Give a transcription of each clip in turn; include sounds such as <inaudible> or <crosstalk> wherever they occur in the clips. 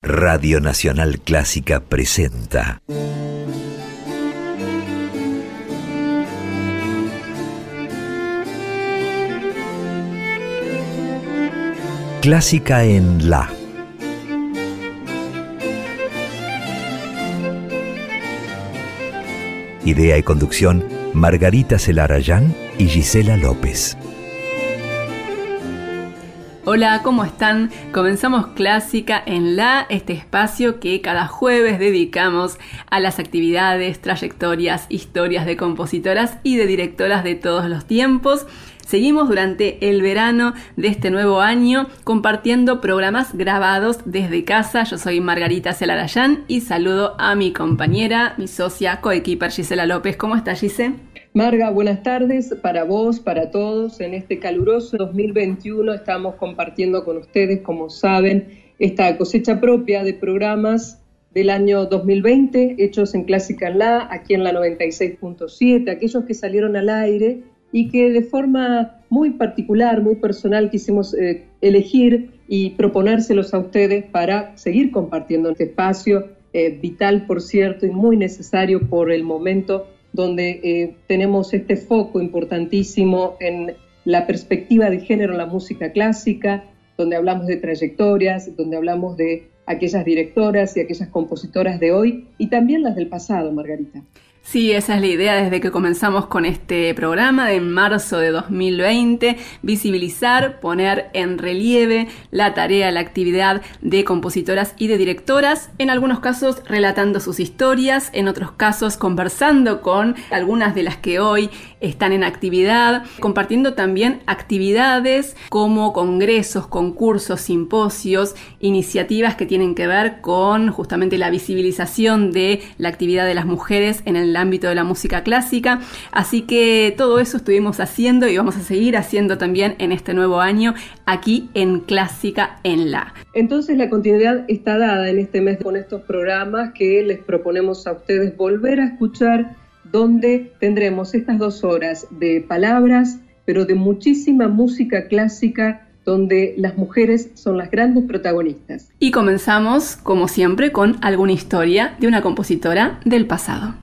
Radio Nacional Clásica presenta. Clásica en La. Idea y conducción, Margarita Celarayán y Gisela López. Hola, ¿cómo están? Comenzamos Clásica en La, este espacio que cada jueves dedicamos a las actividades, trayectorias, historias de compositoras y de directoras de todos los tiempos. Seguimos durante el verano de este nuevo año compartiendo programas grabados desde casa. Yo soy Margarita Celarayán y saludo a mi compañera, mi socia, coequiper Gisela López. ¿Cómo está Gisela? Marga, buenas tardes para vos, para todos. En este caluroso 2021 estamos compartiendo con ustedes, como saben, esta cosecha propia de programas del año 2020 hechos en Clásica La, aquí en la 96.7, aquellos que salieron al aire y que de forma muy particular, muy personal quisimos eh, elegir y proponérselos a ustedes para seguir compartiendo este espacio, eh, vital por cierto y muy necesario por el momento donde eh, tenemos este foco importantísimo en la perspectiva de género en la música clásica, donde hablamos de trayectorias, donde hablamos de aquellas directoras y aquellas compositoras de hoy y también las del pasado, Margarita. Sí, esa es la idea desde que comenzamos con este programa de marzo de 2020, visibilizar, poner en relieve la tarea, la actividad de compositoras y de directoras, en algunos casos relatando sus historias, en otros casos conversando con algunas de las que hoy están en actividad, compartiendo también actividades como congresos, concursos, simposios, iniciativas que tienen que ver con justamente la visibilización de la actividad de las mujeres en el ámbito de la música clásica. Así que todo eso estuvimos haciendo y vamos a seguir haciendo también en este nuevo año aquí en Clásica en la. Entonces la continuidad está dada en este mes con estos programas que les proponemos a ustedes volver a escuchar donde tendremos estas dos horas de palabras, pero de muchísima música clásica donde las mujeres son las grandes protagonistas. Y comenzamos, como siempre, con alguna historia de una compositora del pasado.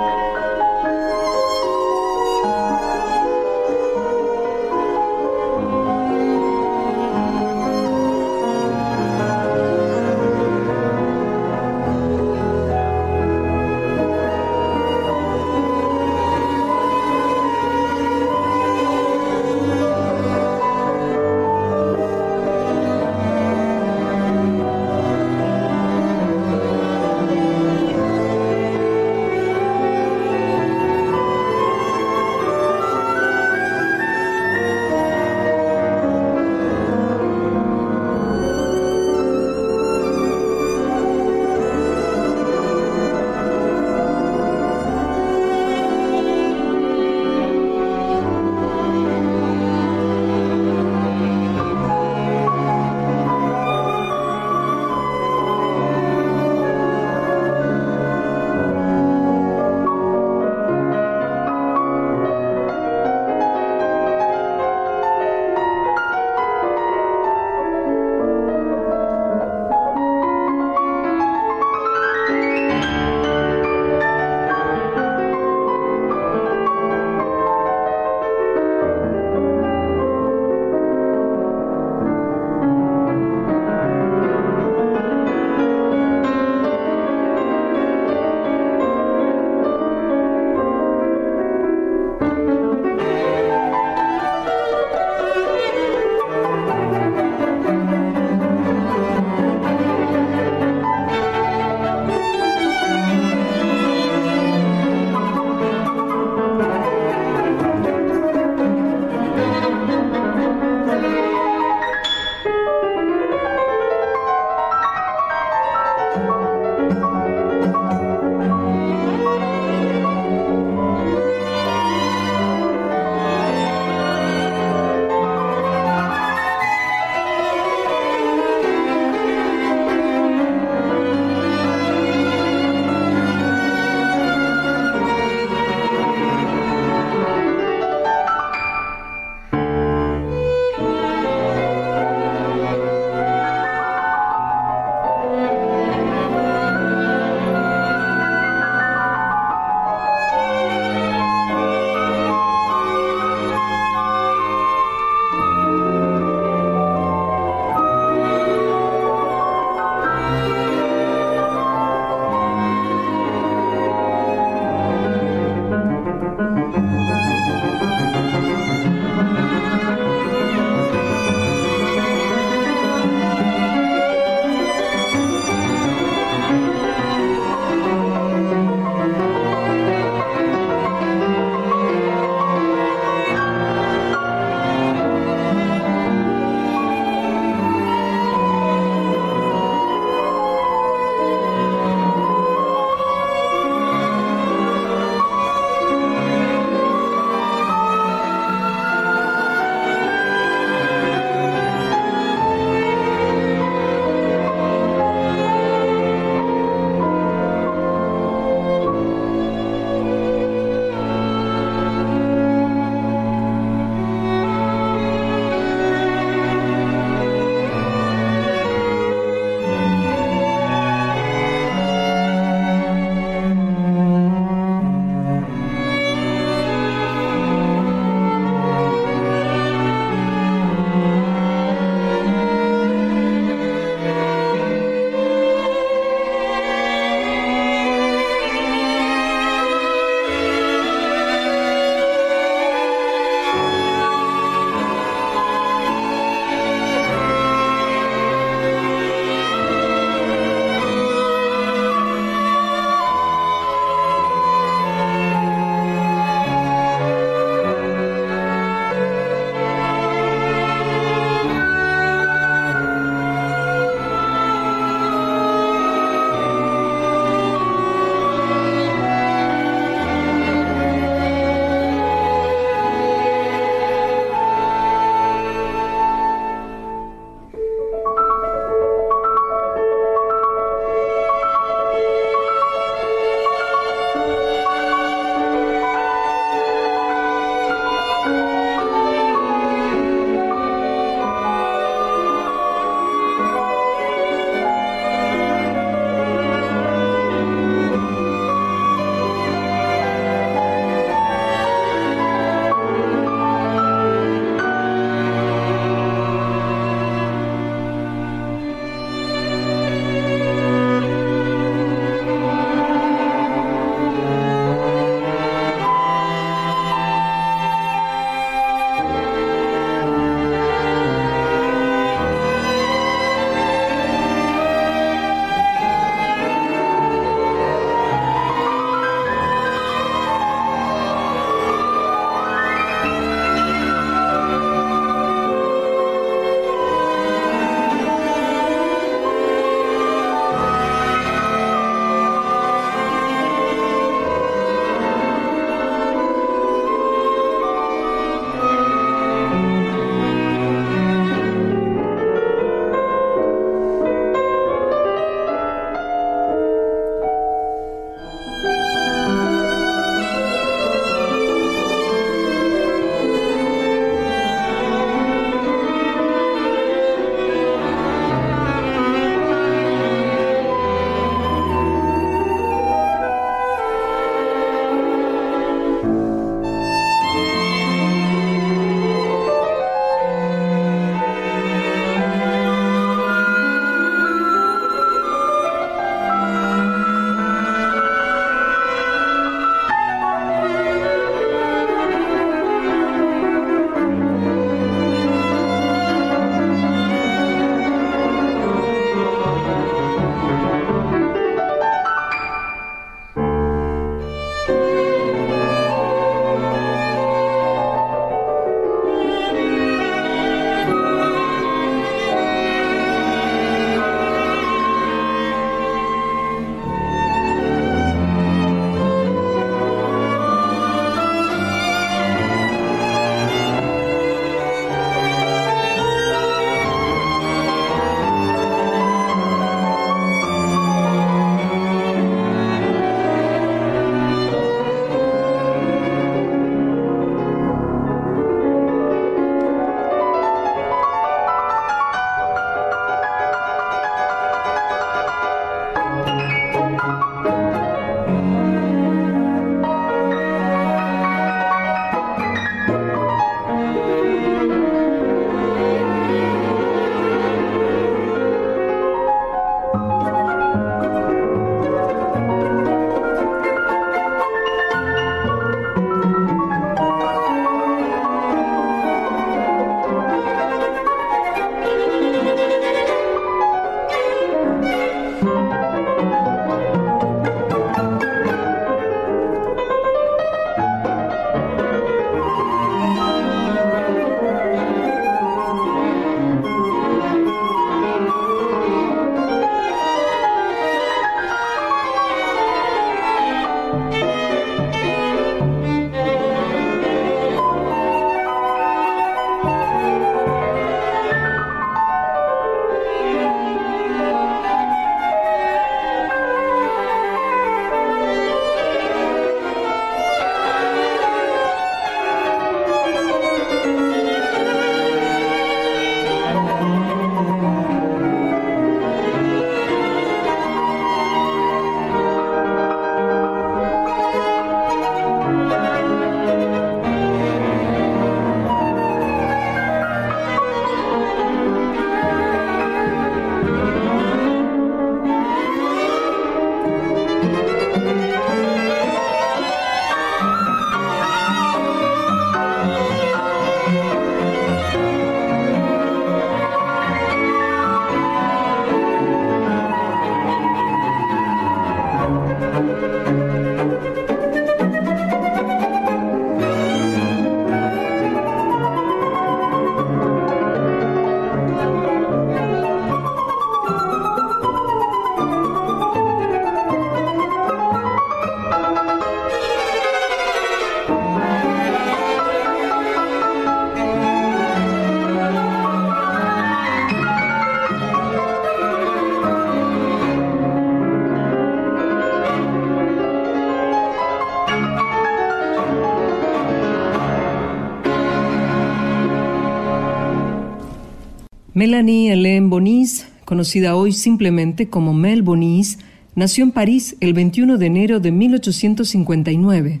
Melanie Hélène Bonis, conocida hoy simplemente como Mel Bonis, nació en París el 21 de enero de 1859.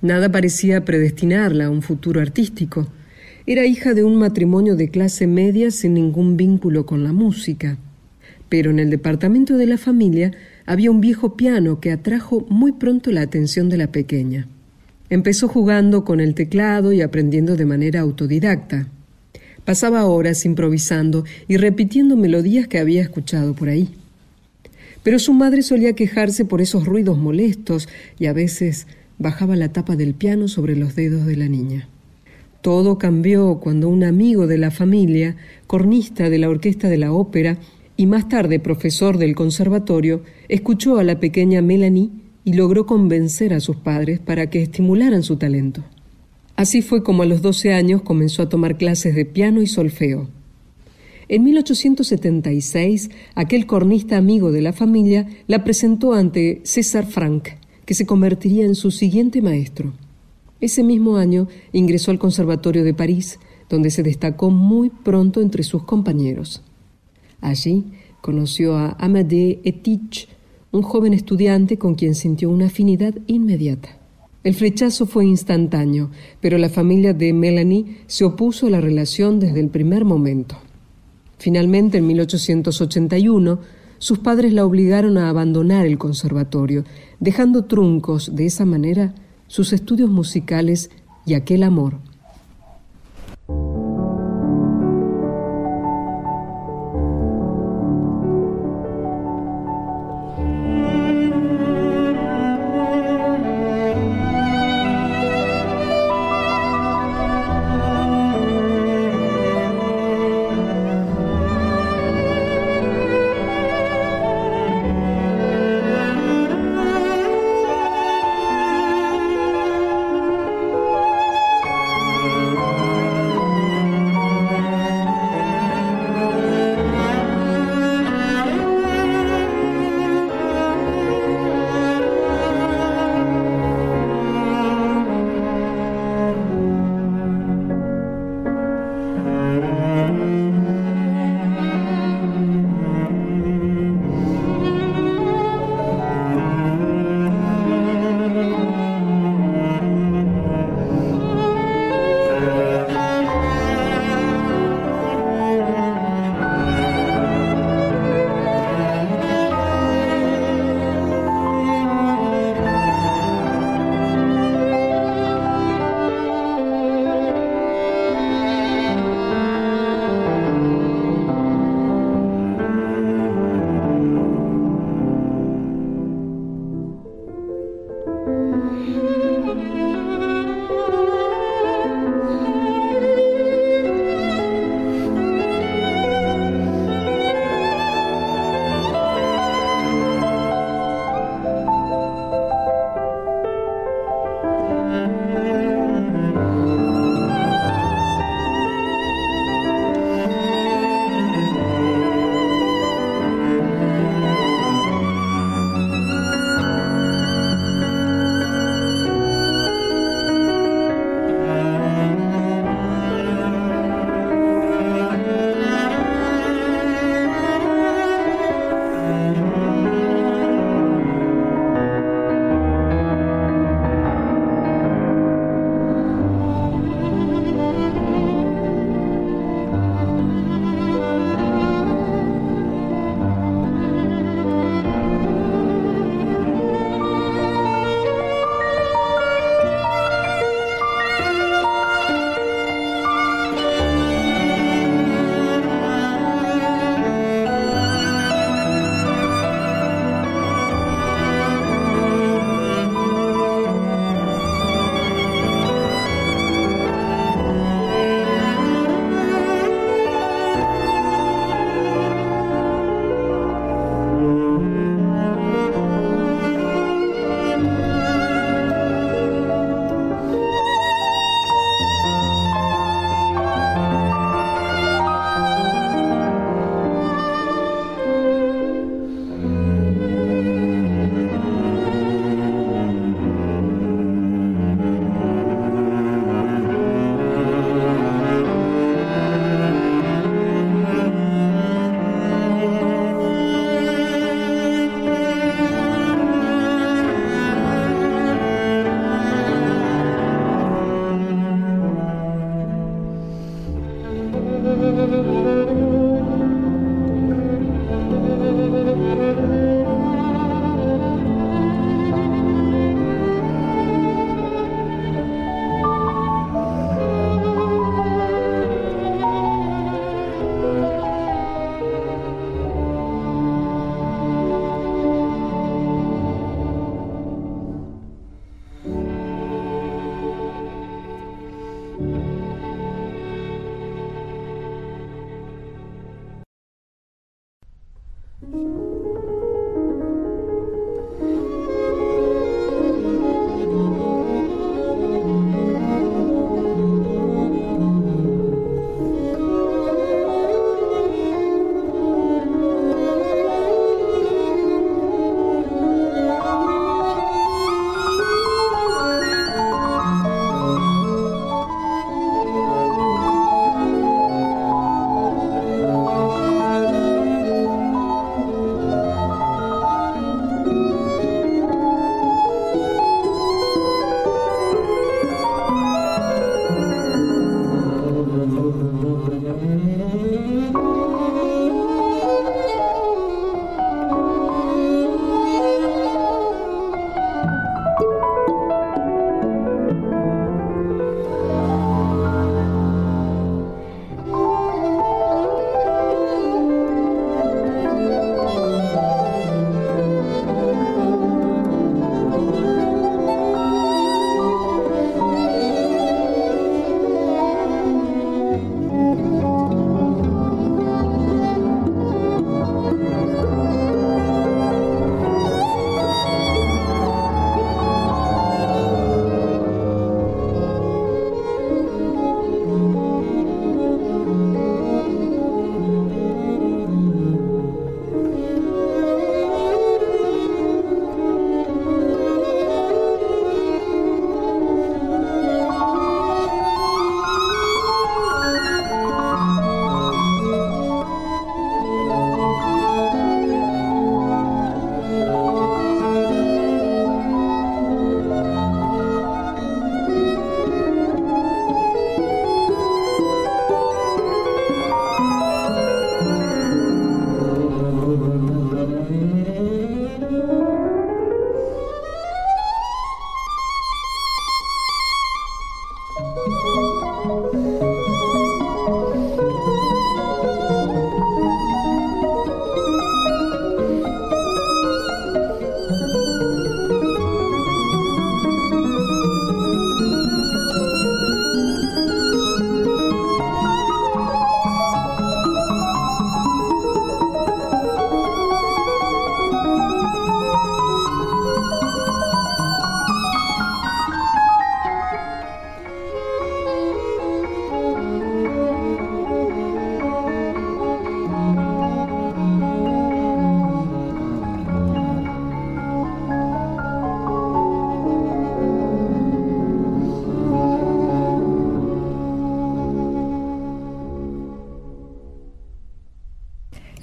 Nada parecía predestinarla a un futuro artístico. Era hija de un matrimonio de clase media sin ningún vínculo con la música. Pero en el departamento de la familia había un viejo piano que atrajo muy pronto la atención de la pequeña. Empezó jugando con el teclado y aprendiendo de manera autodidacta. Pasaba horas improvisando y repitiendo melodías que había escuchado por ahí. Pero su madre solía quejarse por esos ruidos molestos y a veces bajaba la tapa del piano sobre los dedos de la niña. Todo cambió cuando un amigo de la familia, cornista de la orquesta de la ópera y más tarde profesor del conservatorio, escuchó a la pequeña Melanie y logró convencer a sus padres para que estimularan su talento. Así fue como a los 12 años comenzó a tomar clases de piano y solfeo. En 1876, aquel cornista amigo de la familia la presentó ante César Franck, que se convertiría en su siguiente maestro. Ese mismo año ingresó al Conservatorio de París, donde se destacó muy pronto entre sus compañeros. Allí conoció a Amadé Etich, un joven estudiante con quien sintió una afinidad inmediata. El flechazo fue instantáneo, pero la familia de Melanie se opuso a la relación desde el primer momento. Finalmente, en 1881, sus padres la obligaron a abandonar el conservatorio, dejando truncos de esa manera sus estudios musicales y aquel amor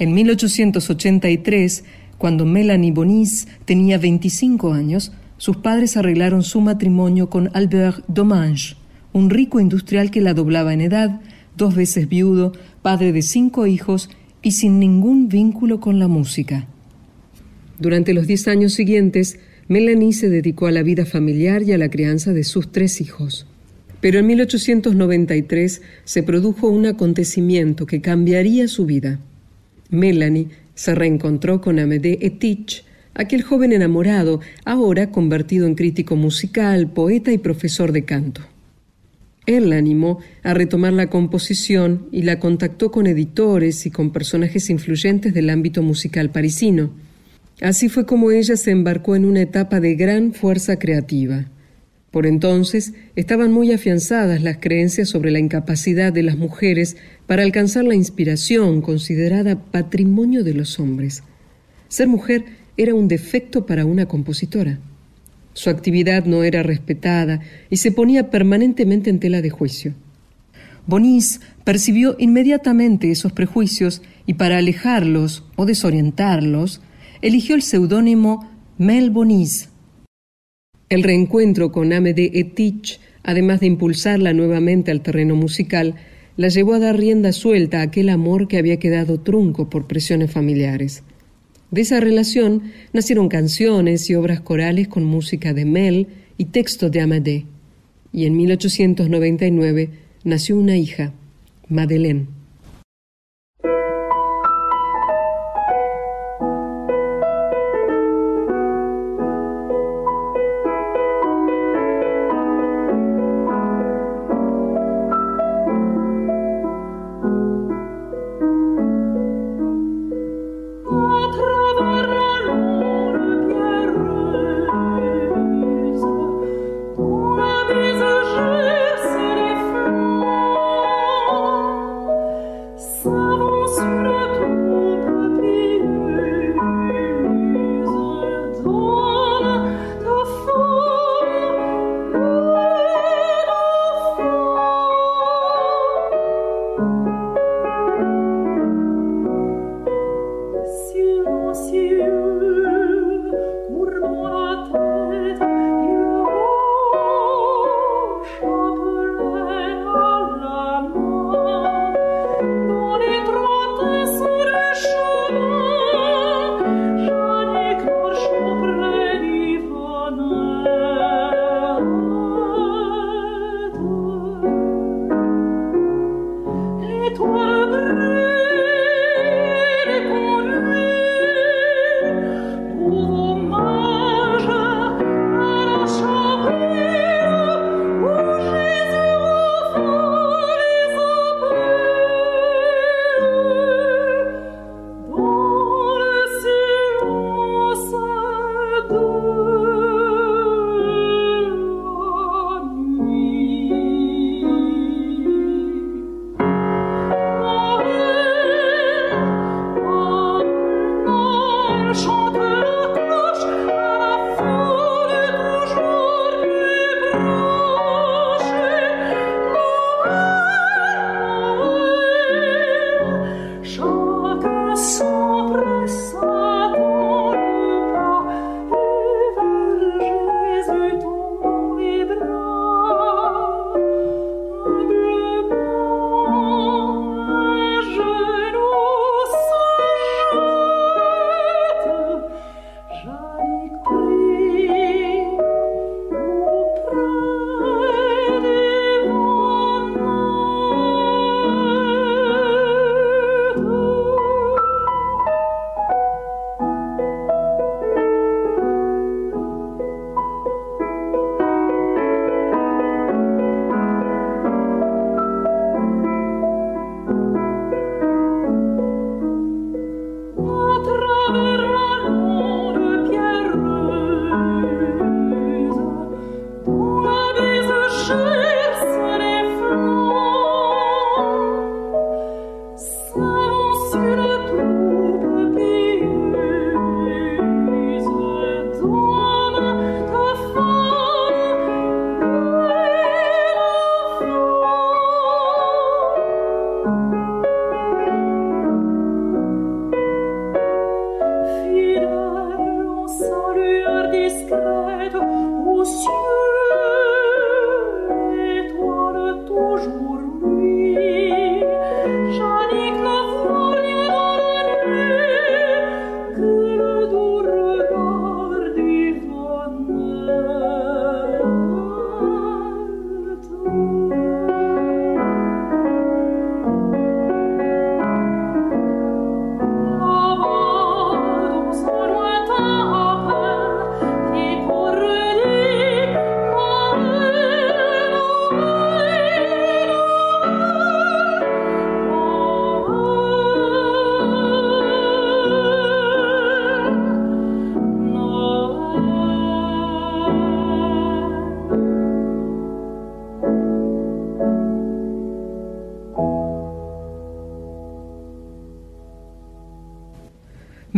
En 1883, cuando Melanie Bonis tenía 25 años, sus padres arreglaron su matrimonio con Albert Domange, un rico industrial que la doblaba en edad, dos veces viudo, padre de cinco hijos y sin ningún vínculo con la música. Durante los diez años siguientes, Melanie se dedicó a la vida familiar y a la crianza de sus tres hijos. Pero en 1893 se produjo un acontecimiento que cambiaría su vida. Melanie se reencontró con Amédée Etich, aquel joven enamorado, ahora convertido en crítico musical, poeta y profesor de canto. Él la animó a retomar la composición y la contactó con editores y con personajes influyentes del ámbito musical parisino. Así fue como ella se embarcó en una etapa de gran fuerza creativa. Por entonces estaban muy afianzadas las creencias sobre la incapacidad de las mujeres para alcanzar la inspiración considerada patrimonio de los hombres. Ser mujer era un defecto para una compositora. Su actividad no era respetada y se ponía permanentemente en tela de juicio. Bonis percibió inmediatamente esos prejuicios y para alejarlos o desorientarlos, eligió el seudónimo Mel Bonis. El reencuentro con Amédée Etich, además de impulsarla nuevamente al terreno musical, la llevó a dar rienda suelta a aquel amor que había quedado trunco por presiones familiares. De esa relación nacieron canciones y obras corales con música de Mel y texto de Amédée. Y en 1899 nació una hija, Madeleine.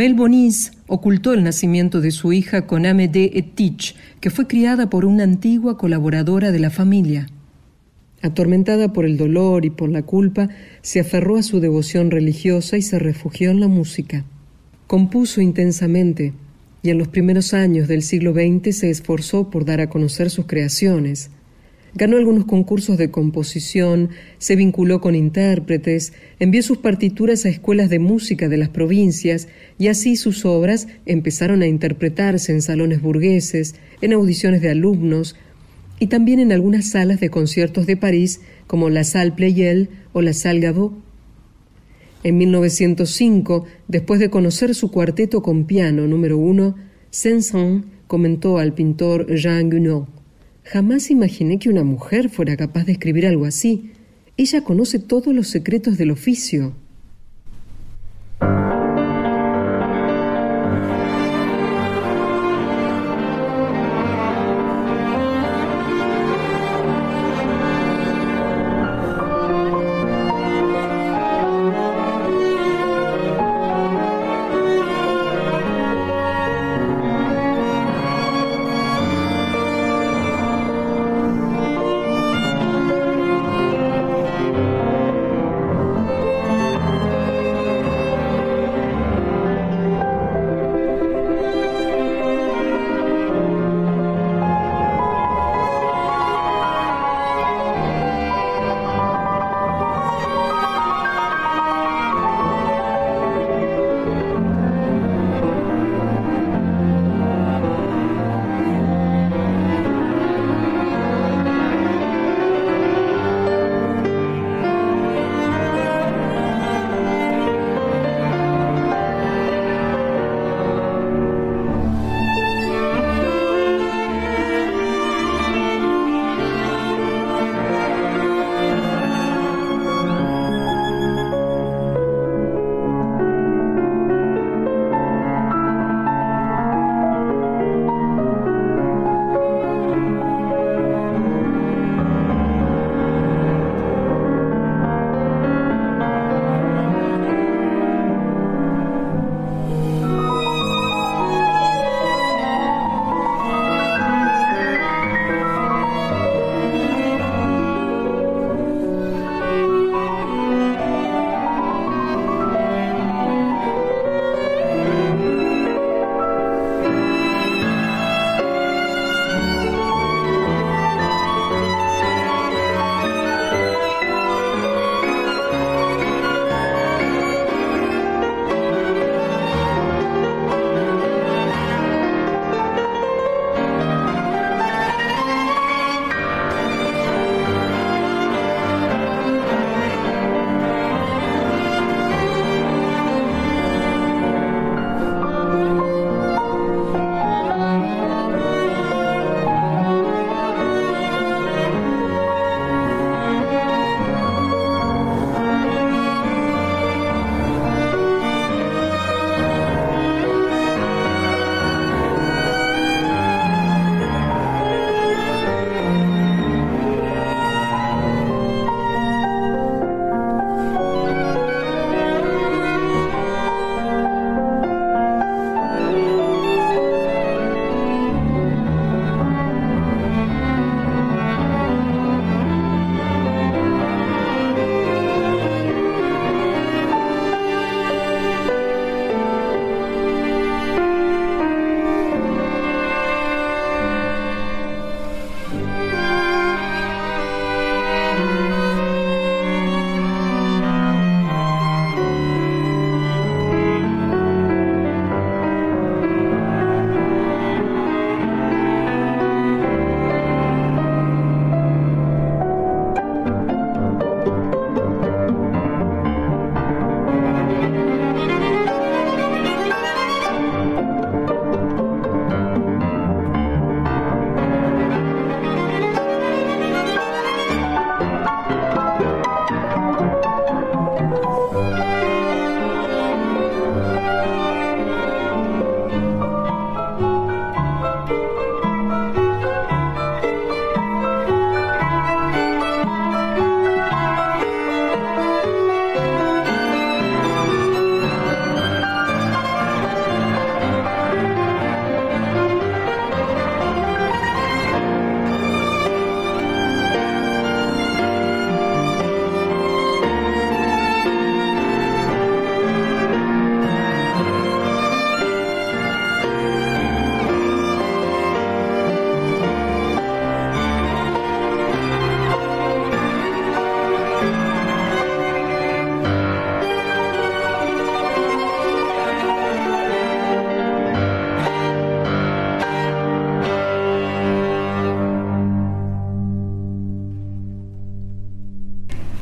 Mel ocultó el nacimiento de su hija con Amédée Etich, que fue criada por una antigua colaboradora de la familia. Atormentada por el dolor y por la culpa, se aferró a su devoción religiosa y se refugió en la música. Compuso intensamente y en los primeros años del siglo XX se esforzó por dar a conocer sus creaciones. Ganó algunos concursos de composición, se vinculó con intérpretes, envió sus partituras a escuelas de música de las provincias y así sus obras empezaron a interpretarse en salones burgueses, en audiciones de alumnos y también en algunas salas de conciertos de París como la Salle Pleyel o la Salle Gaveau. En 1905, después de conocer su cuarteto con piano número uno, Saint-Saëns comentó al pintor Jean Guignot Jamás imaginé que una mujer fuera capaz de escribir algo así. Ella conoce todos los secretos del oficio.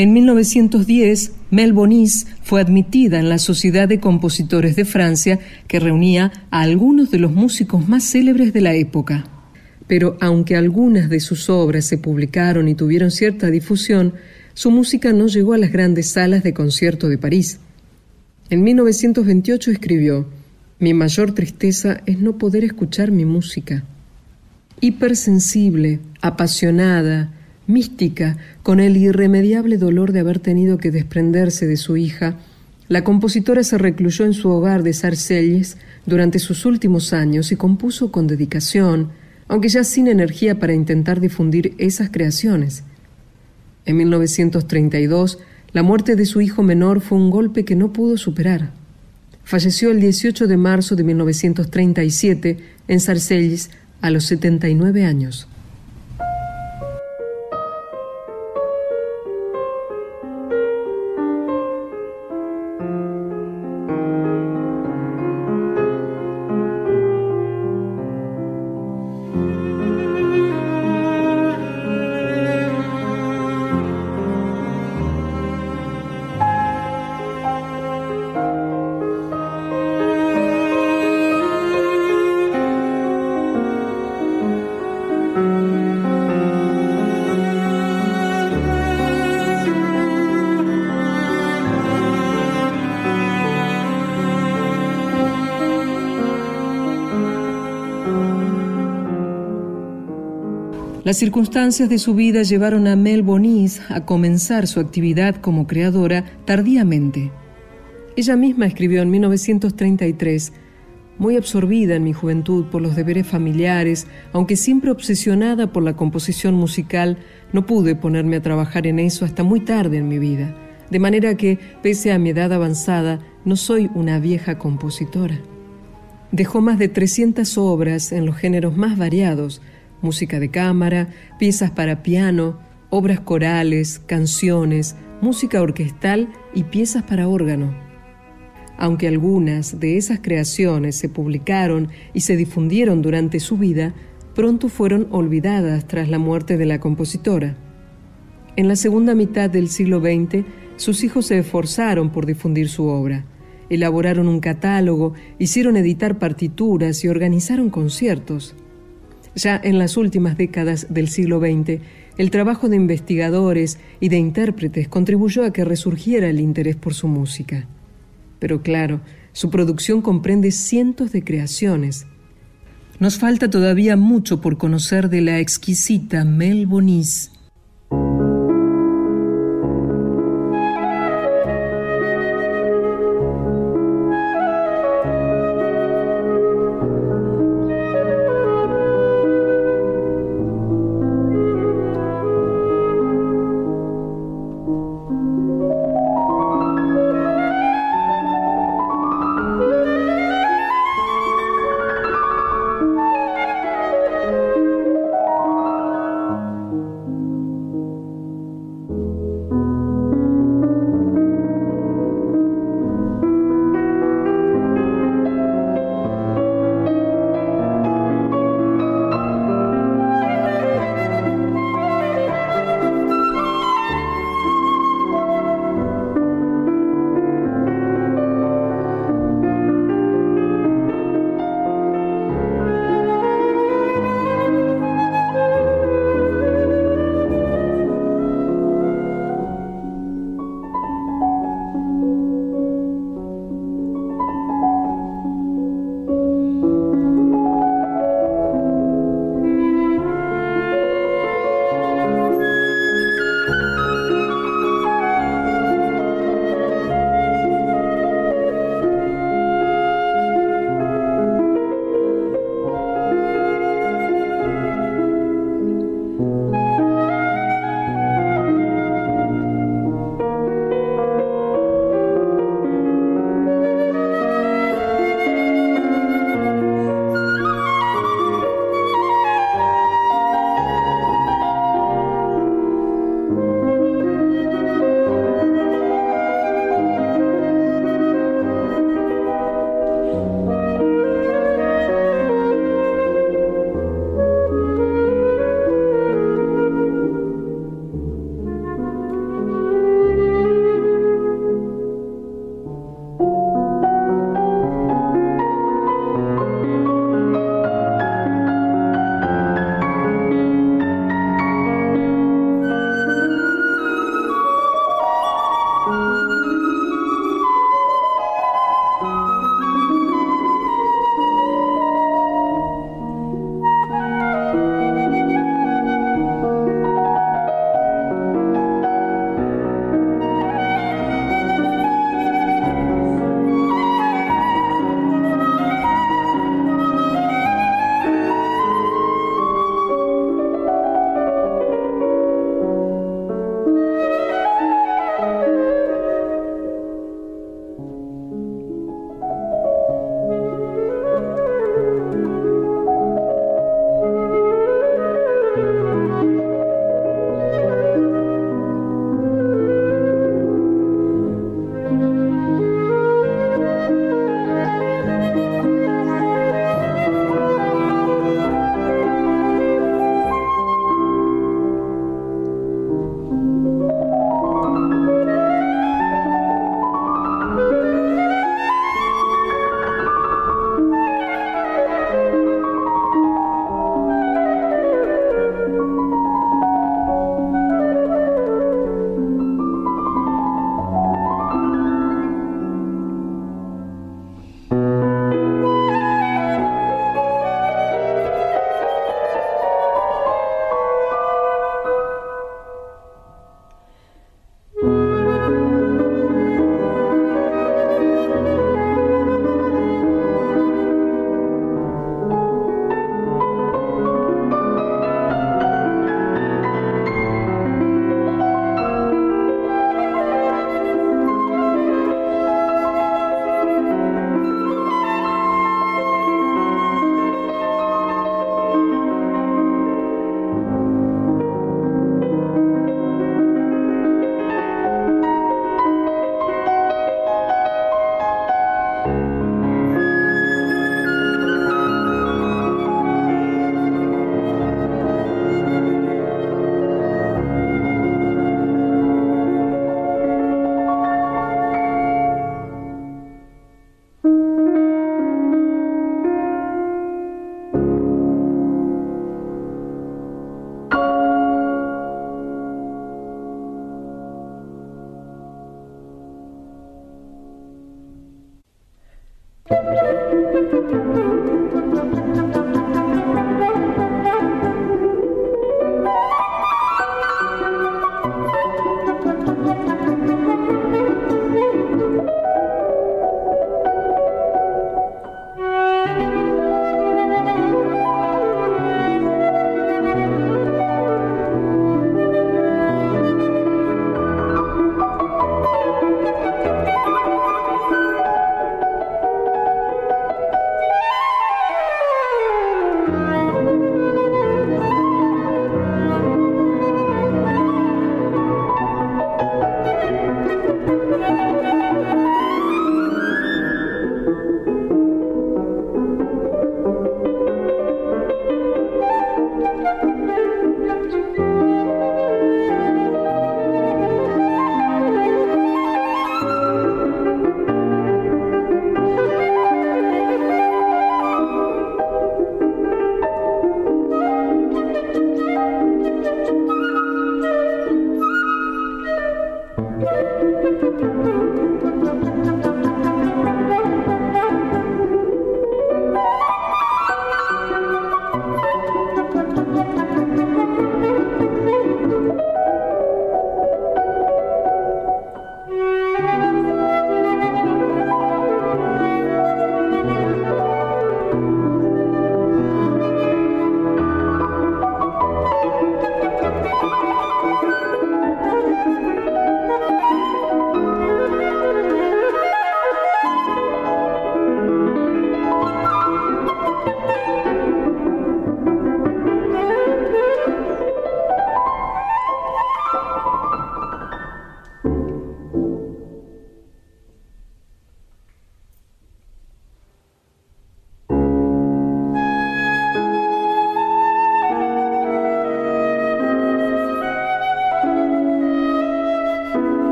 En 1910, Mel Bonis fue admitida en la Sociedad de Compositores de Francia, que reunía a algunos de los músicos más célebres de la época. Pero aunque algunas de sus obras se publicaron y tuvieron cierta difusión, su música no llegó a las grandes salas de concierto de París. En 1928 escribió, Mi mayor tristeza es no poder escuchar mi música. Hipersensible, apasionada, mística, con el irremediable dolor de haber tenido que desprenderse de su hija, la compositora se recluyó en su hogar de Sarcelles durante sus últimos años y compuso con dedicación, aunque ya sin energía para intentar difundir esas creaciones. En 1932, la muerte de su hijo menor fue un golpe que no pudo superar. Falleció el 18 de marzo de 1937 en Sarcelles a los 79 años. Las circunstancias de su vida llevaron a Mel Bonis a comenzar su actividad como creadora tardíamente. Ella misma escribió en 1933, muy absorbida en mi juventud por los deberes familiares, aunque siempre obsesionada por la composición musical, no pude ponerme a trabajar en eso hasta muy tarde en mi vida, de manera que, pese a mi edad avanzada, no soy una vieja compositora. Dejó más de 300 obras en los géneros más variados, música de cámara, piezas para piano, obras corales, canciones, música orquestal y piezas para órgano. Aunque algunas de esas creaciones se publicaron y se difundieron durante su vida, pronto fueron olvidadas tras la muerte de la compositora. En la segunda mitad del siglo XX, sus hijos se esforzaron por difundir su obra. Elaboraron un catálogo, hicieron editar partituras y organizaron conciertos. Ya en las últimas décadas del siglo XX, el trabajo de investigadores y de intérpretes contribuyó a que resurgiera el interés por su música. Pero claro, su producción comprende cientos de creaciones. Nos falta todavía mucho por conocer de la exquisita Mel Bonis.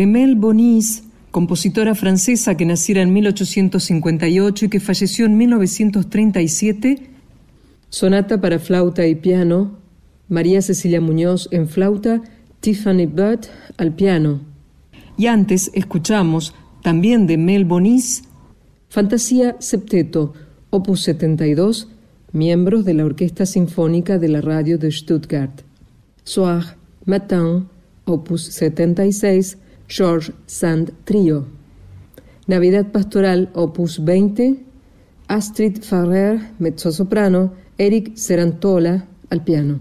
De Mel Bonis, compositora francesa que naciera en 1858 y que falleció en 1937, sonata para flauta y piano, María Cecilia Muñoz en flauta, Tiffany Butt al piano. Y antes escuchamos, también de Mel Bonis, Fantasía Septeto, opus 72, miembros de la Orquesta Sinfónica de la Radio de Stuttgart. Soir, Matin, opus 76, George Sand Trio. Navidad Pastoral, opus 20, Astrid Farrer, mezzosoprano, Eric Serantola, al piano.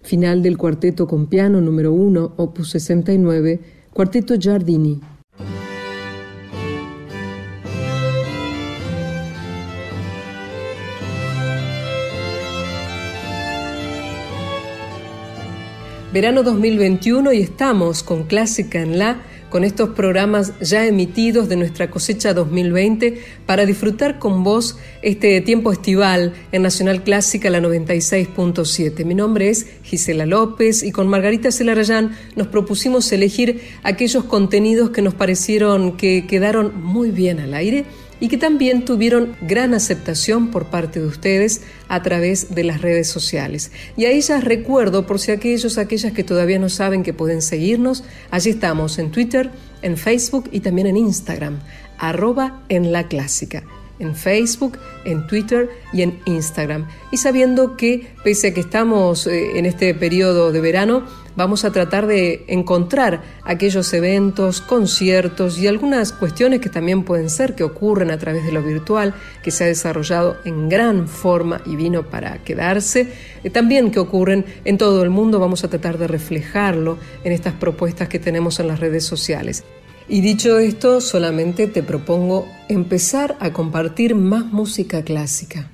Final del cuarteto con piano número 1, opus 69, Cuarteto Giardini. Verano 2021 y estamos con Clásica en La, con estos programas ya emitidos de nuestra cosecha 2020 para disfrutar con vos este tiempo estival en Nacional Clásica la 96.7. Mi nombre es Gisela López y con Margarita Celarayán nos propusimos elegir aquellos contenidos que nos parecieron que quedaron muy bien al aire y que también tuvieron gran aceptación por parte de ustedes a través de las redes sociales. Y a ellas recuerdo, por si aquellos, aquellas que todavía no saben que pueden seguirnos, allí estamos en Twitter, en Facebook y también en Instagram, arroba en la clásica en Facebook, en Twitter y en Instagram. Y sabiendo que, pese a que estamos eh, en este periodo de verano, vamos a tratar de encontrar aquellos eventos, conciertos y algunas cuestiones que también pueden ser que ocurren a través de lo virtual, que se ha desarrollado en gran forma y vino para quedarse, eh, también que ocurren en todo el mundo, vamos a tratar de reflejarlo en estas propuestas que tenemos en las redes sociales. Y dicho esto, solamente te propongo empezar a compartir más música clásica.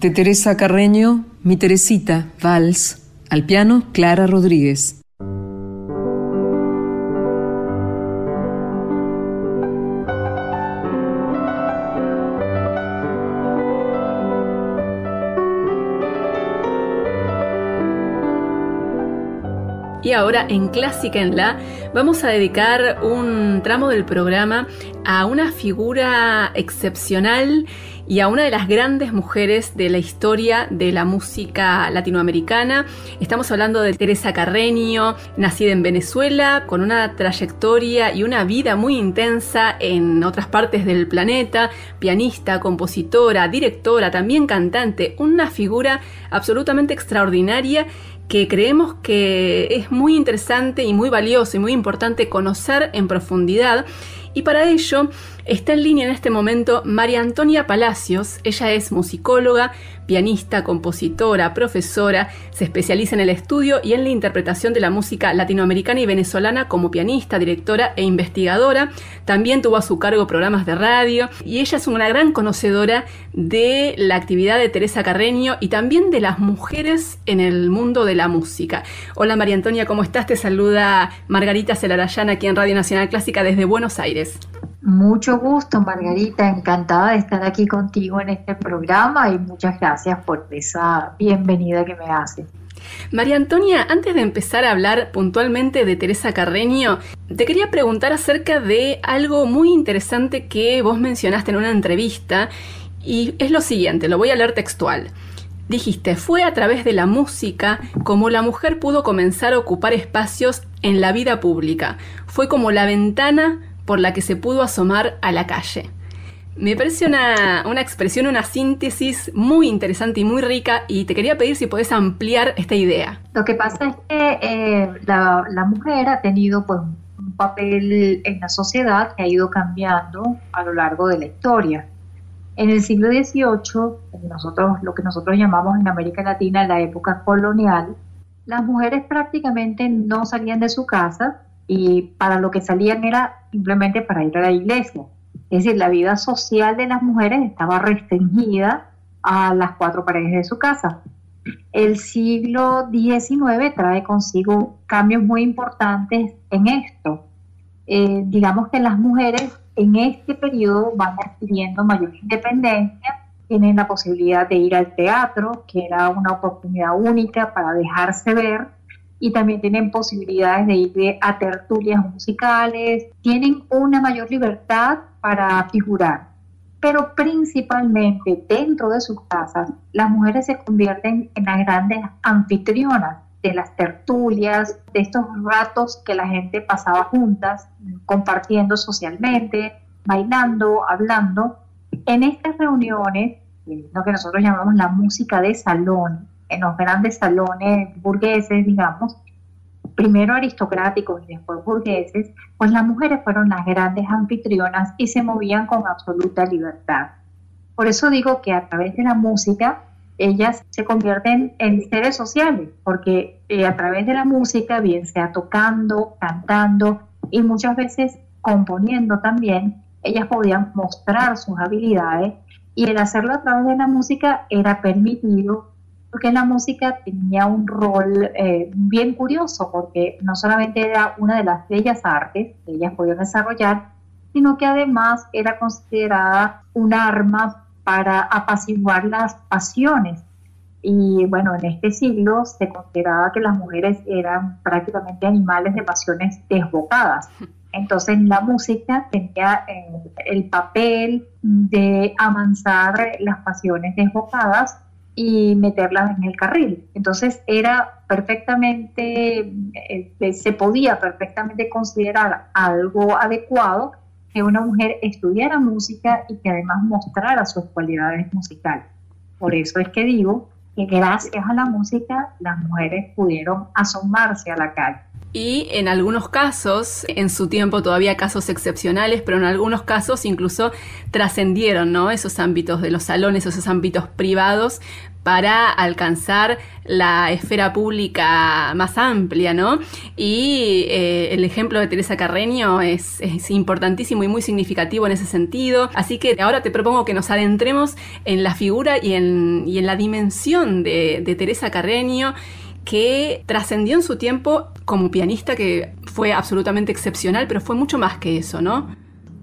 De Teresa Carreño, Mi Teresita, Vals. Al piano, Clara Rodríguez. Y ahora en Clásica en La vamos a dedicar un tramo del programa a una figura excepcional y a una de las grandes mujeres de la historia de la música latinoamericana. Estamos hablando de Teresa Carreño, nacida en Venezuela, con una trayectoria y una vida muy intensa en otras partes del planeta, pianista, compositora, directora, también cantante, una figura absolutamente extraordinaria que creemos que es muy interesante y muy valioso y muy importante conocer en profundidad. Y para ello está en línea en este momento María Antonia Palacios. Ella es musicóloga, pianista, compositora, profesora, se especializa en el estudio y en la interpretación de la música latinoamericana y venezolana como pianista, directora e investigadora. También tuvo a su cargo programas de radio y ella es una gran conocedora de la actividad de Teresa Carreño y también de las mujeres en el mundo de la música. Hola María Antonia, ¿cómo estás? Te saluda Margarita Celarayán aquí en Radio Nacional Clásica desde Buenos Aires. Mucho gusto, Margarita. Encantada de estar aquí contigo en este programa y muchas gracias por esa bienvenida que me haces. María Antonia, antes de empezar a hablar puntualmente de Teresa Carreño, te quería preguntar acerca de algo muy interesante que vos mencionaste en una entrevista y es lo siguiente, lo voy a leer textual. Dijiste, fue a través de la música como la mujer pudo comenzar a ocupar espacios en la vida pública. Fue como la ventana por la que se pudo asomar a la calle. Me parece una, expresión, una síntesis muy interesante y muy rica y te quería pedir si podés ampliar esta idea. Lo que pasa es que eh, la, la, mujer ha tenido pues, un papel en la sociedad que ha ido cambiando a lo largo de la historia. En el siglo XVIII, nosotros, lo que nosotros llamamos en América Latina la época colonial, las mujeres prácticamente no salían de su casa y para lo que salían era simplemente para ir a la iglesia. Es decir, la vida social de las mujeres estaba restringida a las cuatro paredes de su casa. El siglo XIX trae consigo cambios muy importantes en esto. Eh, digamos que las mujeres en este periodo van adquiriendo mayor independencia, tienen la posibilidad de ir al teatro, que era una oportunidad única para dejarse ver, y también tienen posibilidades de ir a tertulias musicales, tienen una mayor libertad para figurar. Pero principalmente dentro de sus casas, las mujeres se convierten en las grandes anfitrionas de las tertulias, de estos ratos que la gente pasaba juntas, compartiendo socialmente, bailando, hablando. En estas reuniones, lo que nosotros llamamos la música de salón, en los grandes salones burgueses, digamos, primero aristocráticos y después burgueses, pues las mujeres fueron las grandes anfitrionas y se movían con absoluta libertad. Por eso digo que a través de la música ellas se convierten en seres sociales, porque eh, a través de la música, bien sea tocando, cantando y muchas veces componiendo también, ellas podían mostrar sus habilidades y el hacerlo a través de la música era permitido porque la música tenía un rol eh, bien curioso, porque no solamente era una de las bellas artes que ellas podían desarrollar, sino que además era considerada un arma para apaciguar las pasiones. Y bueno, en este siglo se consideraba que las mujeres eran prácticamente animales de pasiones desbocadas. Entonces la música tenía eh, el papel de amansar las pasiones desbocadas y meterlas en el carril. Entonces era perfectamente, este, se podía perfectamente considerar algo adecuado que una mujer estudiara música y que además mostrara sus cualidades musicales. Por eso es que digo que gracias a la música las mujeres pudieron asomarse a la calle. y en algunos casos, en su tiempo todavía casos excepcionales, pero en algunos casos incluso trascendieron ¿no? esos ámbitos de los salones, esos ámbitos privados para alcanzar la esfera pública más amplia, ¿no? Y eh, el ejemplo de Teresa Carreño es, importantísimo y muy significativo en ese sentido. Así que ahora te propongo que nos adentremos en la figura y en, y en la dimensión de, de Teresa Carreño que trascendió en su tiempo como pianista que fue absolutamente excepcional, pero fue mucho más que eso, ¿no?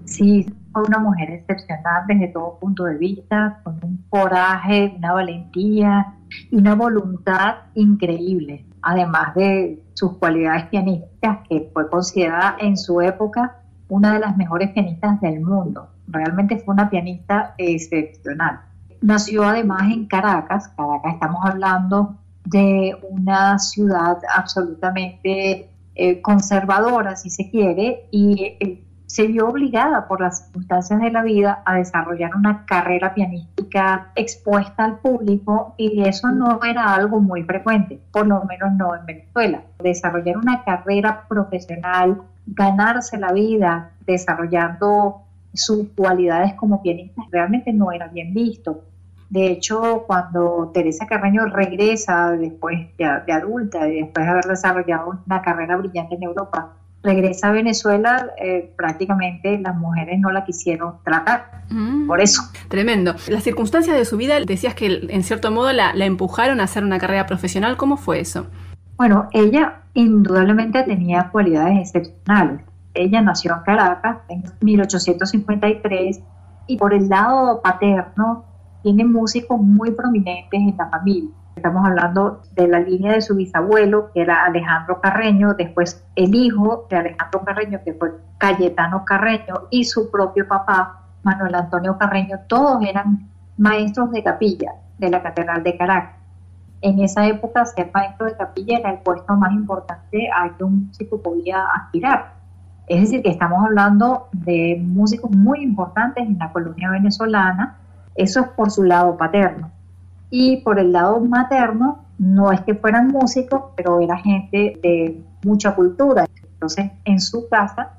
Sí, fue una mujer excepcional desde todo punto de vista, con un coraje, una valentía y una voluntad increíble, además de sus cualidades pianísticas, que fue considerada en su época una de las mejores pianistas del mundo. Realmente fue una pianista excepcional. Nació además en Caracas, Caracas estamos hablando de una ciudad absolutamente eh, conservadora, si se quiere, y eh, se vio obligada por las circunstancias de la vida a desarrollar una carrera pianística expuesta al público y eso no era algo muy frecuente, por lo menos no en Venezuela. Desarrollar una carrera profesional, ganarse la vida desarrollando sus cualidades como pianista realmente no era bien visto. De hecho, cuando Teresa Carreño regresa después de, adulta y después de haber desarrollado una carrera brillante en Europa, regresa a Venezuela, eh, prácticamente las mujeres no la quisieron tratar. Mm. por eso. Tremendo. Las circunstancias de su vida, decías que en cierto modo la, la, empujaron a hacer una carrera profesional. ¿Cómo fue eso? Bueno, ella indudablemente tenía cualidades excepcionales. Ella nació en Caracas en 1853 y por el lado paterno tiene músicos muy prominentes en la familia. Estamos hablando de la línea de su bisabuelo, que era Alejandro Carreño, después el hijo de Alejandro Carreño, que fue Cayetano Carreño, y su propio papá, Manuel Antonio Carreño, todos eran maestros de capilla de la Catedral de Caracas. En esa época, ser maestro de capilla era el puesto más importante al que un músico podía aspirar. Es decir, que estamos hablando de músicos muy importantes en la colonia venezolana, eso es por su lado paterno. Y por el lado materno, no es que fueran músicos, pero era gente de mucha cultura. Entonces, en su casa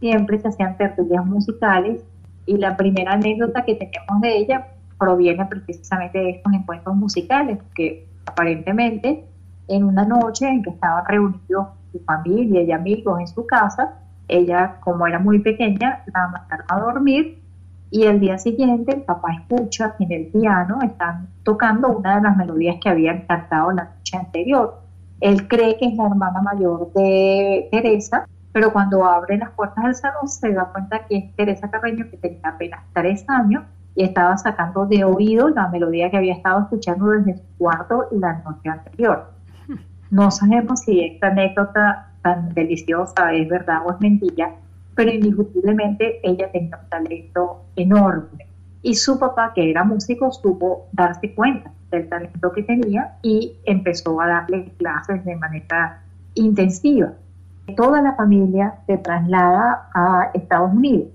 siempre se hacían tertulias musicales y la primera anécdota que tenemos de ella proviene precisamente de estos encuentros musicales, que aparentemente en una noche en que estaban reunidos su familia y amigos en su casa, ella, como era muy pequeña, la mandaron a dormir y el día siguiente el papá escucha que en el piano están tocando una de las melodías que habían cantado la noche anterior. Él cree que es la hermana mayor de Teresa, pero cuando abre las puertas del salón se da cuenta que es Teresa Carreño, que tenía apenas tres años y estaba sacando de oído la melodía que había estado escuchando desde su cuarto la noche anterior. <laughs> No sabemos si esta anécdota tan deliciosa es verdad o es mentira, pero indiscutiblemente ella tenía un talento enorme. Y su papá, que era músico, supo darse cuenta del talento que tenía y empezó a darle clases de manera intensiva. Toda la familia se traslada a Estados Unidos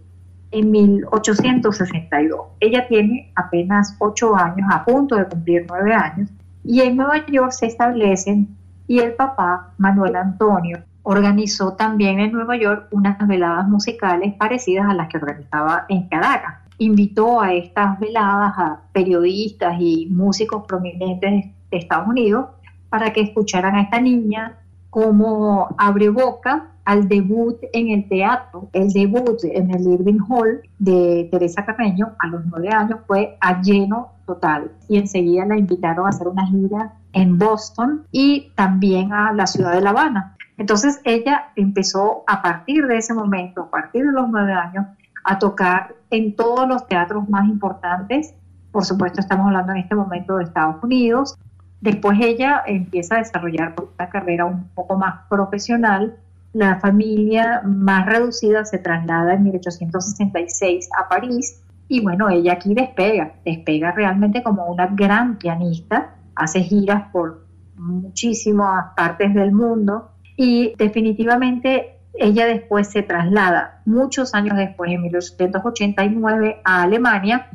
en 1862. Ella tiene apenas ocho años, a punto de cumplir nueve años, y en Nueva York se establecen y el papá, Manuel Antonio, organizó también en Nueva York unas veladas musicales parecidas a las que organizaba en Caracas. Invitó a estas veladas a periodistas y músicos prominentes de Estados Unidos para que escucharan a esta niña como abre boca al debut en el teatro. El debut en el Irving Hall de Teresa Carreño a los nueve años fue a lleno total y enseguida la invitaron a hacer una gira en Boston y también a la ciudad de La Habana. Entonces ella empezó a partir de ese momento, a partir de los nueve años, a tocar en todos los teatros más importantes. Por supuesto, estamos hablando en este momento de Estados Unidos. Después ella empieza a desarrollar una carrera un poco más profesional. La familia más reducida se traslada en 1866 a París y bueno, ella aquí despega, despega realmente como una gran pianista, hace giras por muchísimas partes del mundo y definitivamente ella después se traslada, muchos años después, en 1889, a Alemania,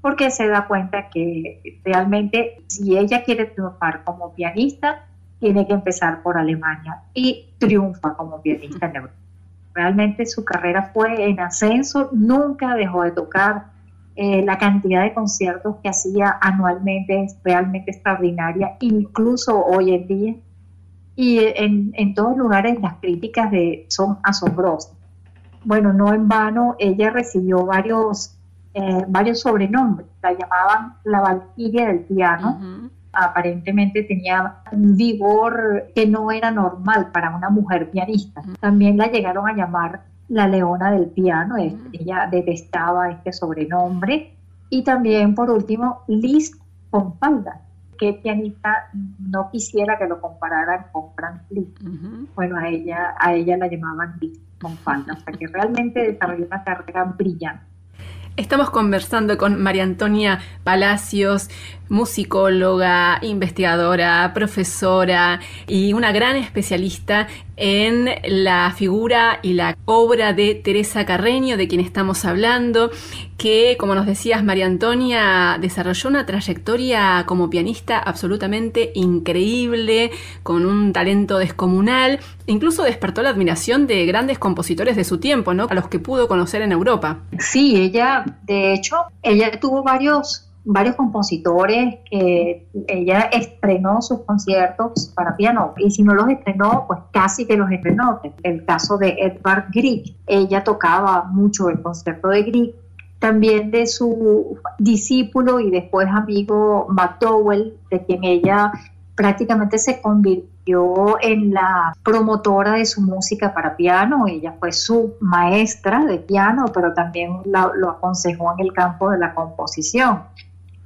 porque se da cuenta que realmente si ella quiere triunfar como pianista, tiene que empezar por Alemania y triunfa como pianista en Europa. Realmente su carrera fue en ascenso, nunca dejó de tocar. Eh, la cantidad de conciertos que hacía anualmente es realmente extraordinaria, incluso hoy en día. Y en, en todos lugares las críticas de, son asombrosas. Bueno, no en vano, ella recibió varios, eh, varios sobrenombres. La llamaban la Valquiria del piano aparentemente tenía un vigor que no era normal para una mujer pianista. También la llegaron a llamar la leona del piano, ella detestaba este sobrenombre. Y también, por último, Liz Compalda, que pianista no quisiera que lo compararan con Frank Liszt. Bueno, a ella, a ella la llamaban Liz Compalda, o sea que realmente desarrolló una carrera brillante. Estamos conversando con María Antonia Palacios, musicóloga, investigadora, profesora y una gran especialista en la figura y la obra de Teresa Carreño, de quien estamos hablando, que, como nos decías, María Antonia desarrolló una trayectoria como pianista absolutamente increíble, con un talento descomunal, incluso despertó la admiración de grandes compositores de su tiempo, ¿no? A los que pudo conocer en Europa. Sí, ella, de hecho, ella tuvo varios varios compositores que ella estrenó sus conciertos para piano y si no los estrenó, pues casi que los estrenó. El caso de Edvard Grieg, ella tocaba mucho el concierto de Grieg, también de su discípulo y después amigo McDowell, de quien ella prácticamente se convirtió en la promotora de su música para piano. Ella fue su maestra de piano, pero también lo aconsejó en el campo de la composición.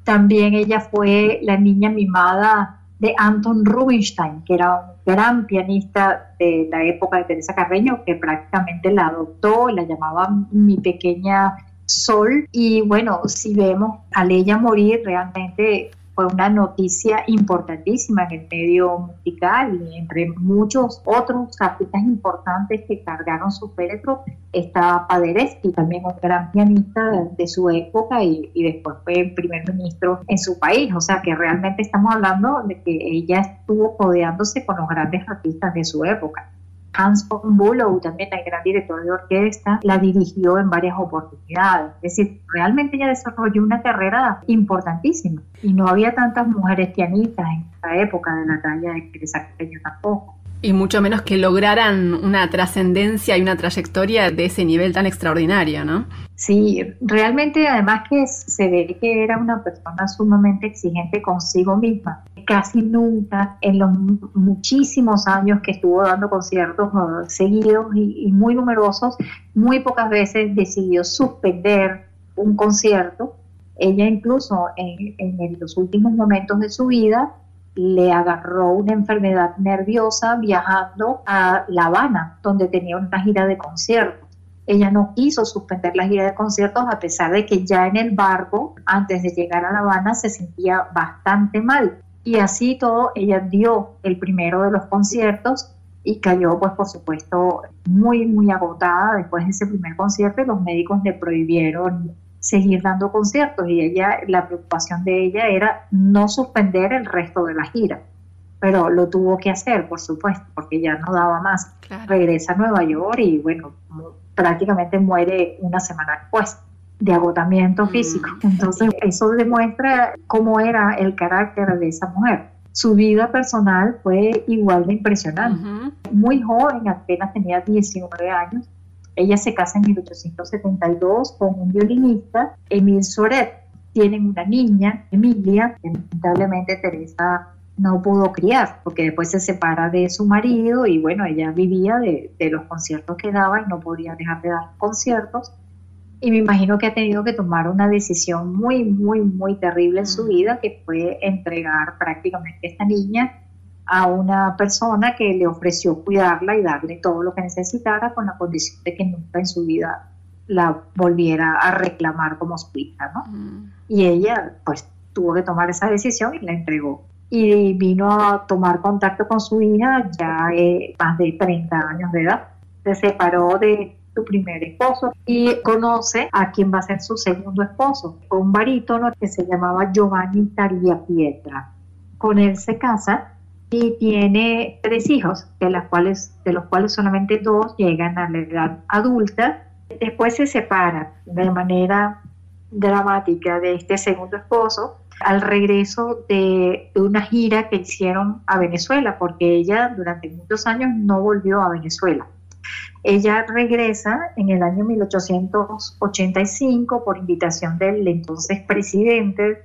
También ella fue la niña mimada de Anton Rubinstein, que era un gran pianista de la época de Teresa Carreño, que prácticamente la adoptó, la llamaba mi pequeña Sol. Y bueno, si vemos al ella morir, realmente fue una noticia importantísima en el medio musical y entre muchos otros artistas importantes que cargaron su féretro está Paderewski, también un gran pianista de su época y, y, después fue primer ministro en su país. O sea que realmente estamos hablando de que ella estuvo codeándose con los grandes artistas de su época. Hans von Bülow, también el gran director de orquesta, la dirigió en varias oportunidades. Es decir, realmente ella desarrolló una carrera importantísima y no había tantas mujeres pianistas en esa época de la talla de Teresa Carreño tampoco. Y mucho menos que lograran una trascendencia y una trayectoria de ese nivel tan extraordinario, ¿no? Sí, realmente además que se ve que era una persona sumamente exigente consigo misma. Casi nunca en los muchísimos años que estuvo dando conciertos uh, seguidos y, muy numerosos, muy pocas veces decidió suspender un concierto. Ella incluso en los últimos momentos de su vida le agarró una enfermedad nerviosa viajando a La Habana, donde tenía una gira de conciertos. Ella no quiso suspender la gira de conciertos a pesar de que ya en el barco, antes de llegar a La Habana, se sentía bastante mal. Y así todo, ella dio el primero de los conciertos y cayó, pues por supuesto, muy, muy agotada después de ese primer concierto y los médicos le prohibieron seguir dando conciertos y ella, la preocupación de ella era no suspender el resto de la gira, pero lo tuvo que hacer, por supuesto, porque ya no daba más. Regresa a Nueva York y bueno, prácticamente muere una semana después de agotamiento mm. físico. <laughs> Entonces, eso demuestra cómo era el carácter de esa mujer. Su vida personal fue igual de impresionante. Muy joven, apenas tenía 19 años, ella se casa en 1872 con un violinista, Emil Soret. Tienen una niña, Emilia, que lamentablemente Teresa no pudo criar, porque después se separa de su marido y bueno, ella vivía de, los conciertos que daba y no podía dejar de dar conciertos. Y me imagino que ha tenido que tomar una decisión muy, muy, muy terrible en su vida, que fue entregar prácticamente a esta niña a una persona que le ofreció cuidarla y darle todo lo que necesitara con la condición de que nunca en su vida la volviera a reclamar como su hija, ¿no? Mm. Y ella pues tuvo que tomar esa decisión y la entregó. Y vino a tomar contacto con su hija ya eh, más de 30 años de edad. Se separó de su primer esposo y conoce a quien va a ser su segundo esposo, un barítono que se llamaba Giovanni Taria Pietra. Con él se casa y tiene tres hijos, de, las cuales, de los cuales solamente dos llegan a la edad adulta. Después se separa de manera dramática de este segundo esposo al regreso de, una gira que hicieron a Venezuela, porque ella durante muchos años no volvió a Venezuela. Ella regresa en el año 1885 por invitación del entonces presidente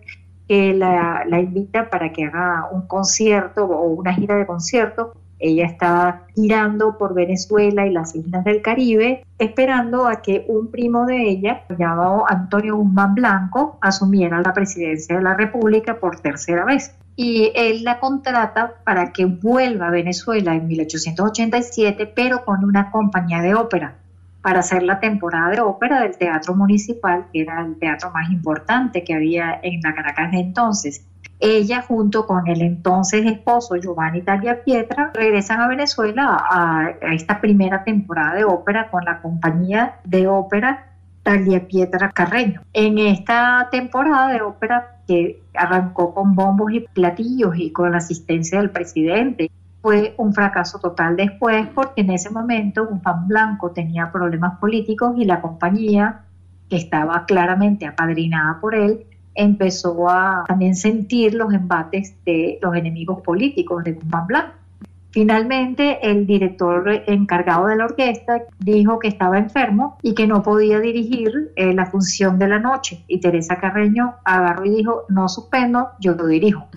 que la, invita para que haga un concierto o una gira de conciertos ella estaba girando por Venezuela y las islas del Caribe, esperando a que un primo de ella, llamado Antonio Guzmán Blanco, asumiera la presidencia de la República por tercera vez. Y él la contrata para que vuelva a Venezuela en 1887, pero con una compañía de ópera, para hacer la temporada de ópera del Teatro Municipal, que era el teatro más importante que había en la Caracas de entonces. Ella junto con el entonces esposo Giovanni Talia Pietra regresan a Venezuela a, esta primera temporada de ópera con la compañía de ópera Talia Pietra Carreño. En esta temporada de ópera que arrancó con bombos y platillos y con la asistencia del presidente, fue un fracaso total después porque en ese momento Guzmán Blanco tenía problemas políticos y la compañía, que estaba claramente apadrinada por él, empezó a también sentir los embates de los enemigos políticos de Guzmán Blanco. Finalmente, el director encargado de la orquesta dijo que estaba enfermo y que no podía dirigir eh, la función de la noche. Y Teresa Carreño agarró y dijo, no suspendo, yo lo dirijo.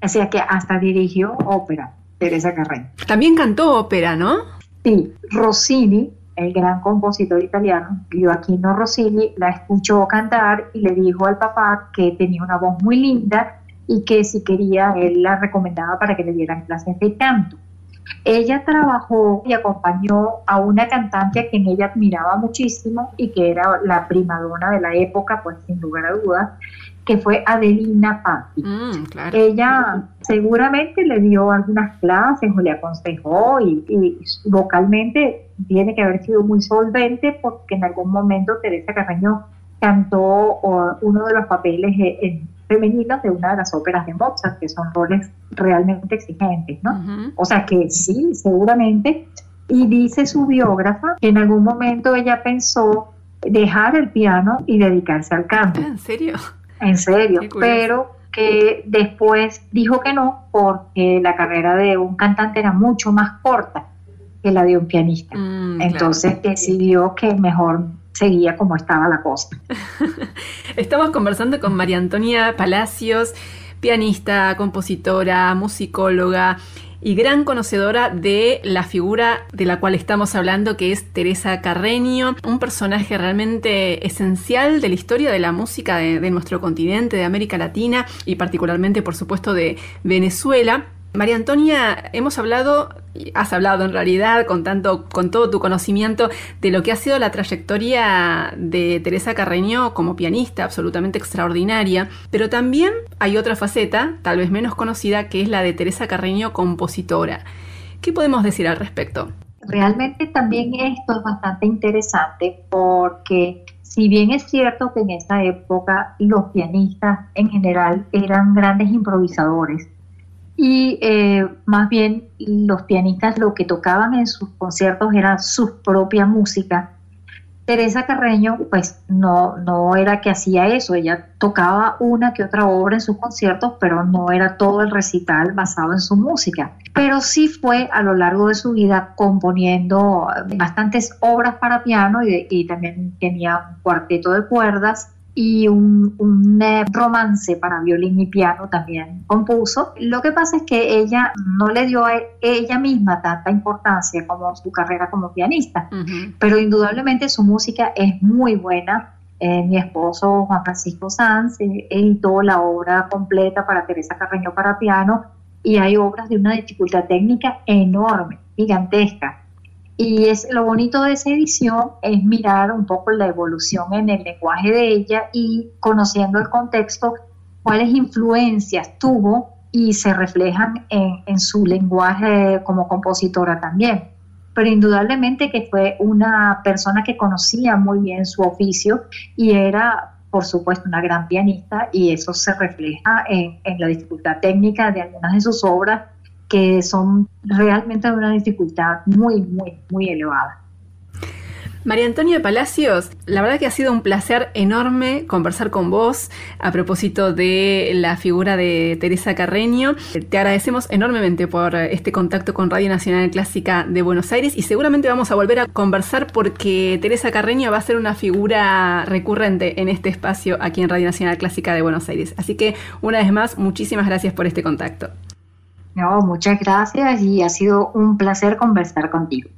O sea que hasta dirigió ópera, Teresa Carreño. También cantó ópera, ¿no? Sí, Rossini el gran compositor italiano, Gioacchino Rossini, la escuchó cantar y le dijo al papá que tenía una voz muy linda y que si quería, él la recomendaba para que le dieran clases de canto. Ella trabajó y acompañó a una cantante a quien ella admiraba muchísimo y que era la primadona de la época, pues sin lugar a dudas, que fue Adelina Patti. Mm, ella seguramente le dio algunas clases o le aconsejó y, vocalmente tiene que haber sido muy solvente porque en algún momento Teresa Carreño cantó uno de los papeles femeninos de una de las óperas de Mozart, que son roles realmente exigentes, ¿no? O sea que sí, seguramente. Y dice su biógrafa que en algún momento ella pensó dejar el piano y dedicarse al canto. ¿En serio? En serio, pero que después dijo que no porque la carrera de un cantante era mucho más corta que la de un pianista. Mm, Entonces decidió que mejor seguía como estaba la cosa. <laughs> Estamos conversando con María Antonia Palacios, pianista, compositora, musicóloga y gran conocedora de la figura de la cual estamos hablando, que es Teresa Carreño, un personaje realmente esencial de la historia de la música de, nuestro continente, de América Latina y particularmente, por supuesto, de Venezuela. María Antonia, hemos hablado, has hablado en realidad con tanto, con todo tu conocimiento de lo que ha sido la trayectoria de Teresa Carreño como pianista, absolutamente extraordinaria, pero también hay otra faceta, tal vez menos conocida, que es la de Teresa Carreño compositora. ¿Qué podemos decir al respecto? Realmente también esto es bastante interesante porque si bien es cierto que en esa época los pianistas en general eran grandes improvisadores, y eh, más bien los pianistas lo que tocaban en sus conciertos era su propia música. Teresa Carreño, pues no, no era que hacía eso, ella tocaba una que otra obra en sus conciertos, pero no era todo el recital basado en su música. Pero sí fue a lo largo de su vida componiendo bastantes obras para piano y, y también tenía un cuarteto de cuerdas y un, un, eh, romance para violín y piano también compuso. Lo que pasa es que ella no le dio a ella misma tanta importancia como su carrera como pianista, pero indudablemente su música es muy buena. Eh, mi esposo Juan Francisco Sanz eh, editó la obra completa para Teresa Carreño para piano y hay obras de una dificultad técnica enorme, gigantesca. Y es lo bonito de esa edición es mirar un poco la evolución en el lenguaje de ella y conociendo el contexto, cuáles influencias tuvo y se reflejan en, su lenguaje como compositora también. Pero indudablemente que fue una persona que conocía muy bien su oficio y era, por supuesto, una gran pianista y eso se refleja en, en la dificultad técnica de algunas de sus obras que son realmente de una dificultad muy, muy, muy elevada. María Antonia Palacios, la verdad que ha sido un placer enorme conversar con vos a propósito de la figura de Teresa Carreño. Te agradecemos enormemente por este contacto con Radio Nacional Clásica de Buenos Aires y seguramente vamos a volver a conversar porque Teresa Carreño va a ser una figura recurrente en este espacio aquí en Radio Nacional Clásica de Buenos Aires. Así que una vez más, muchísimas gracias por este contacto. No, muchas gracias y ha sido un placer conversar contigo.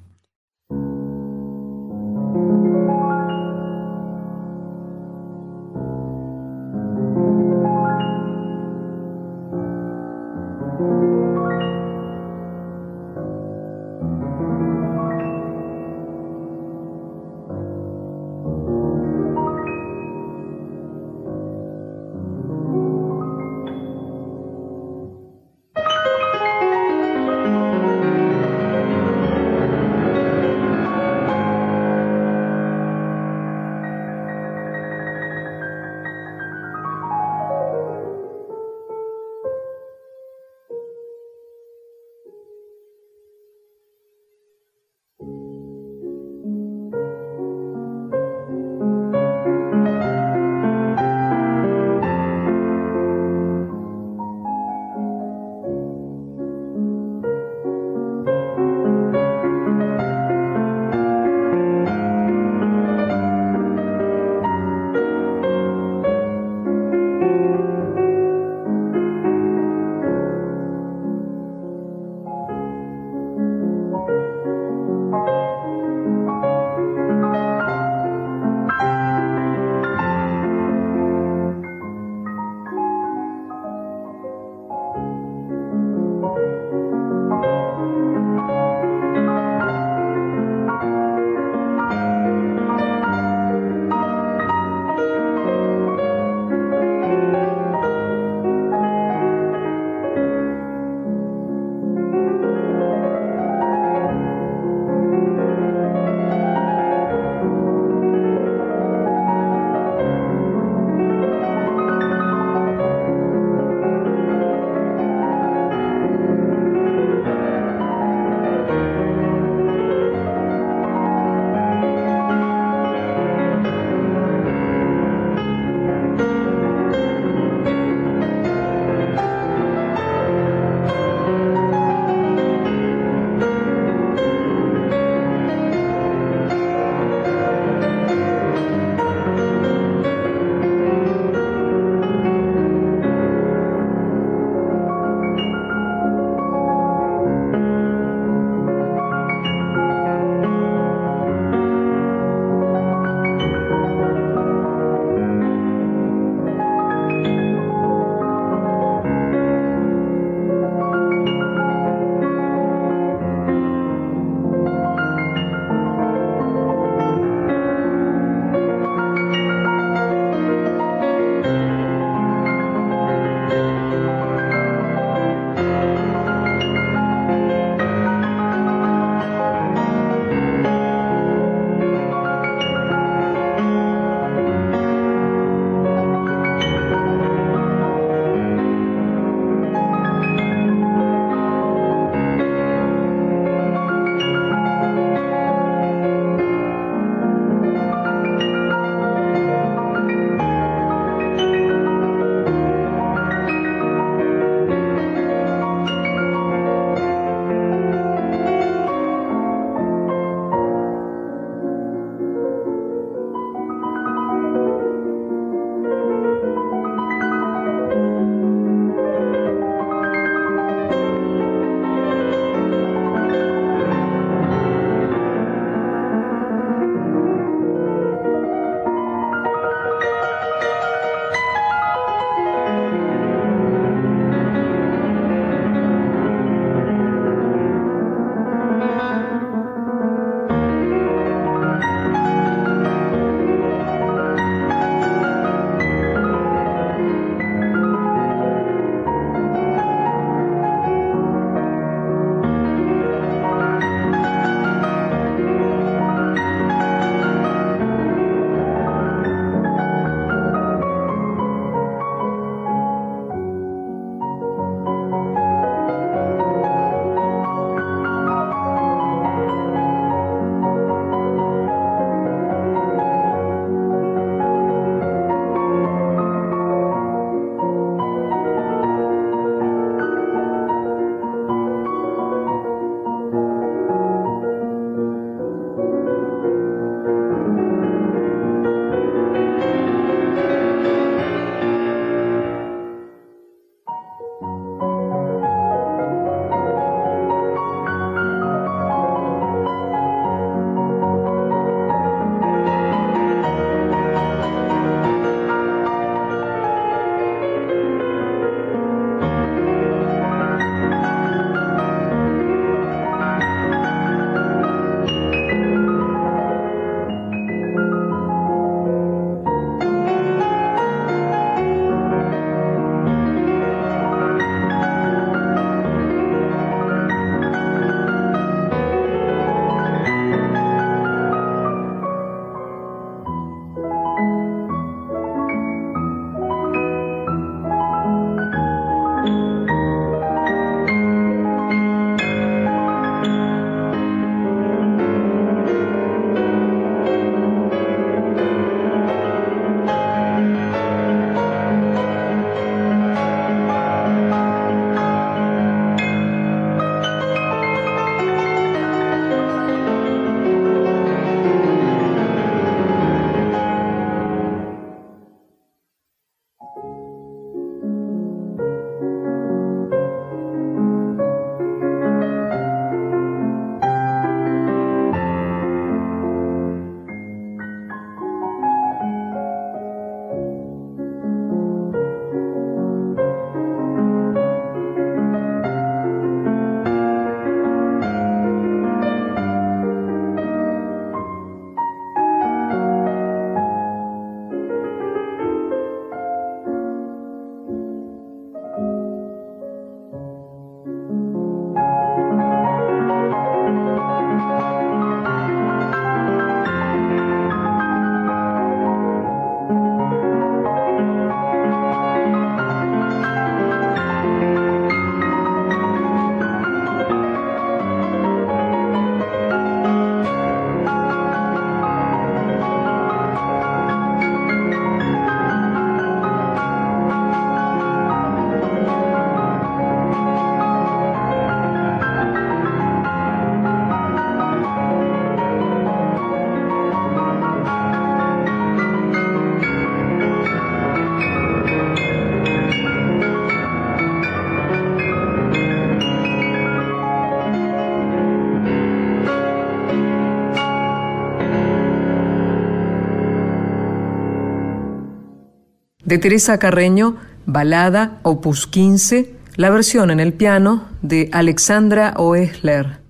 De Teresa Carreño, Balada, opus 15, la versión en el piano de Alexandra Oesler.